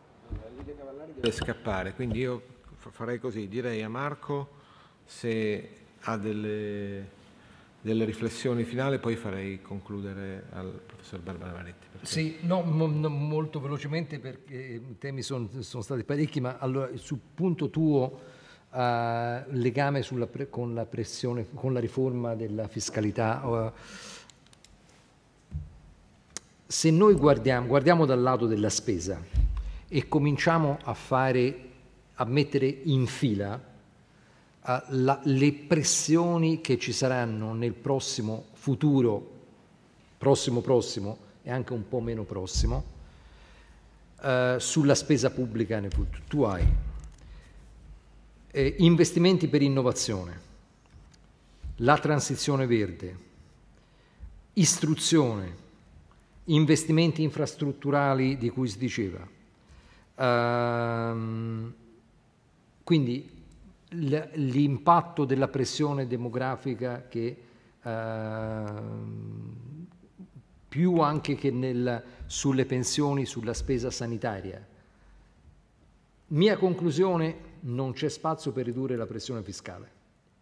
Lidia Cavallari deve scappare, quindi io farei così, direi a Marco se ha delle delle riflessioni finali, poi farei concludere al professor Barbara Maretti. Perché... Sì, no, mo, molto velocemente perché i temi sono, sono, stati parecchi, ma allora, sul punto tuo uh, legame pre, con la pressione, con la riforma della fiscalità. Uh, se noi guardiamo, guardiamo dal lato della spesa e cominciamo a fare, a mettere in fila la, le pressioni che ci saranno nel prossimo futuro, prossimo prossimo e anche un po' meno prossimo, eh, sulla spesa pubblica nel futuro. Tu hai eh, investimenti per innovazione, la transizione verde, istruzione, investimenti infrastrutturali di cui si diceva. Uh, quindi l'impatto della pressione demografica che eh, più anche che nel, sulle pensioni, sulla spesa sanitaria. Mia conclusione, non c'è spazio per ridurre la pressione fiscale.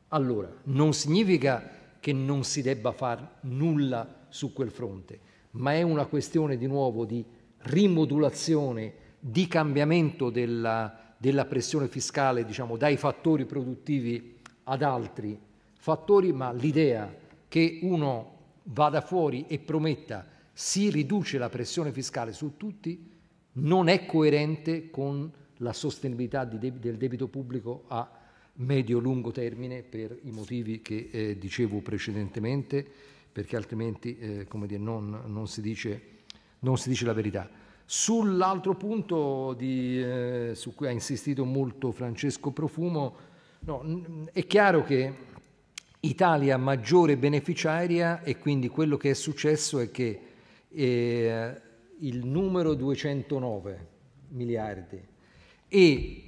Allora, non significa che non si debba fare nulla su quel fronte, ma è una questione di nuovo di rimodulazione, di cambiamento della, della pressione fiscale, diciamo, dai fattori produttivi ad altri fattori, ma l'idea che uno vada fuori e prometta si riduce la pressione fiscale su tutti non è coerente con la sostenibilità deb- del debito pubblico a medio-lungo termine per i motivi che eh, dicevo precedentemente, perché altrimenti eh, dire, non, non, si dice, non, si dice, la verità. Sull'altro punto di, eh, su cui ha insistito molto Francesco Profumo, no, è chiaro che Italia maggiore beneficiaria e quindi quello che è successo è che eh, il numero 209 miliardi e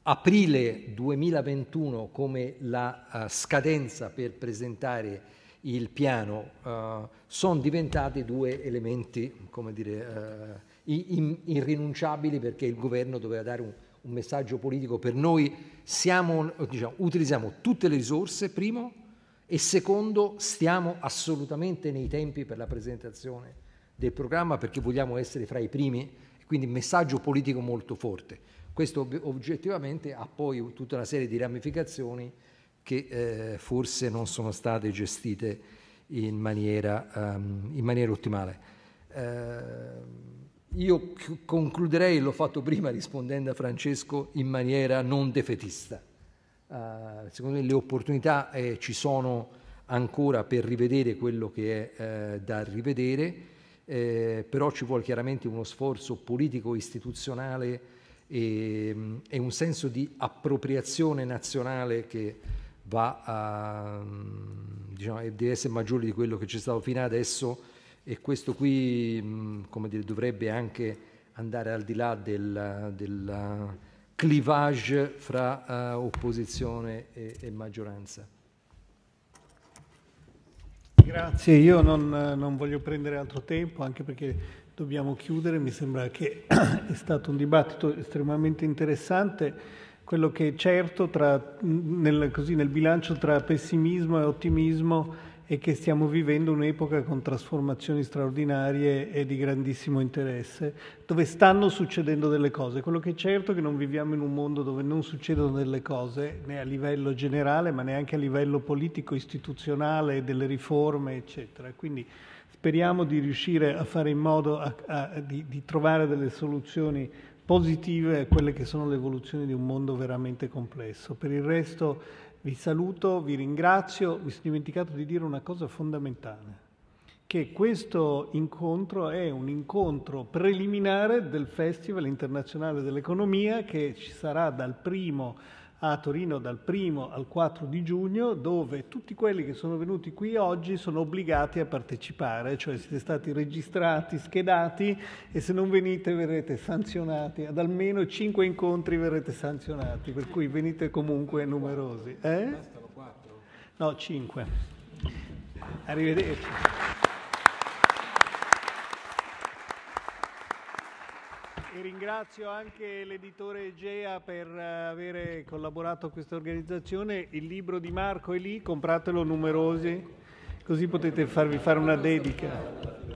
aprile 2021 come la uh, scadenza per presentare il piano uh, sono diventati due elementi come dire, uh, in, irrinunciabili perché il governo doveva dare un, un messaggio politico per noi siamo, diciamo, utilizziamo tutte le risorse, primo, e secondo, stiamo assolutamente nei tempi per la presentazione del programma perché vogliamo essere fra i primi, quindi messaggio politico molto forte. Questo oggettivamente ha poi tutta una serie di ramificazioni che eh, forse non sono state gestite in maniera, um, in maniera ottimale. Eh, io concluderei, l'ho fatto prima rispondendo a Francesco, in maniera non defetista. Uh, secondo me le opportunità eh, ci sono ancora per rivedere quello che è eh, da rivedere, eh, però ci vuole chiaramente uno sforzo politico, istituzionale e, e un senso di appropriazione nazionale che va a, diciamo, deve essere maggiore di quello che c'è stato fino adesso e questo qui come dire, dovrebbe anche andare al di là del, del clivage fra uh, opposizione e, e, maggioranza. Grazie, io non, non, voglio prendere altro tempo anche perché dobbiamo chiudere, mi sembra che è stato un dibattito estremamente interessante. Quello che è certo tra, nel, così, nel bilancio tra pessimismo e ottimismo e che stiamo vivendo un'epoca con trasformazioni straordinarie e di grandissimo interesse, dove stanno succedendo delle cose. Quello che è certo è che non viviamo in un mondo dove non succedono delle cose, né a livello generale, ma neanche a livello politico, istituzionale, delle riforme, eccetera. Quindi speriamo di riuscire a fare in modo a, a, di, di trovare delle soluzioni positive a quelle che sono le evoluzioni di un mondo veramente complesso. Per il resto vi saluto, vi ringrazio, mi sono dimenticato di dire una cosa fondamentale, che questo incontro è un incontro preliminare del Festival internazionale dell'economia che ci sarà dal primo a Torino dal 1 al 4 di giugno, dove tutti quelli che sono venuti qui oggi sono obbligati a partecipare, cioè siete stati registrati, schedati e se non venite verrete sanzionati, ad almeno 5 incontri verrete sanzionati, per cui venite comunque numerosi. Eh? No, 5. Arrivederci. E ringrazio anche l'editore Egea per eh, aver collaborato a questa organizzazione. Il libro di Marco è lì, compratelo numerosi, così potete farvi fare una dedica.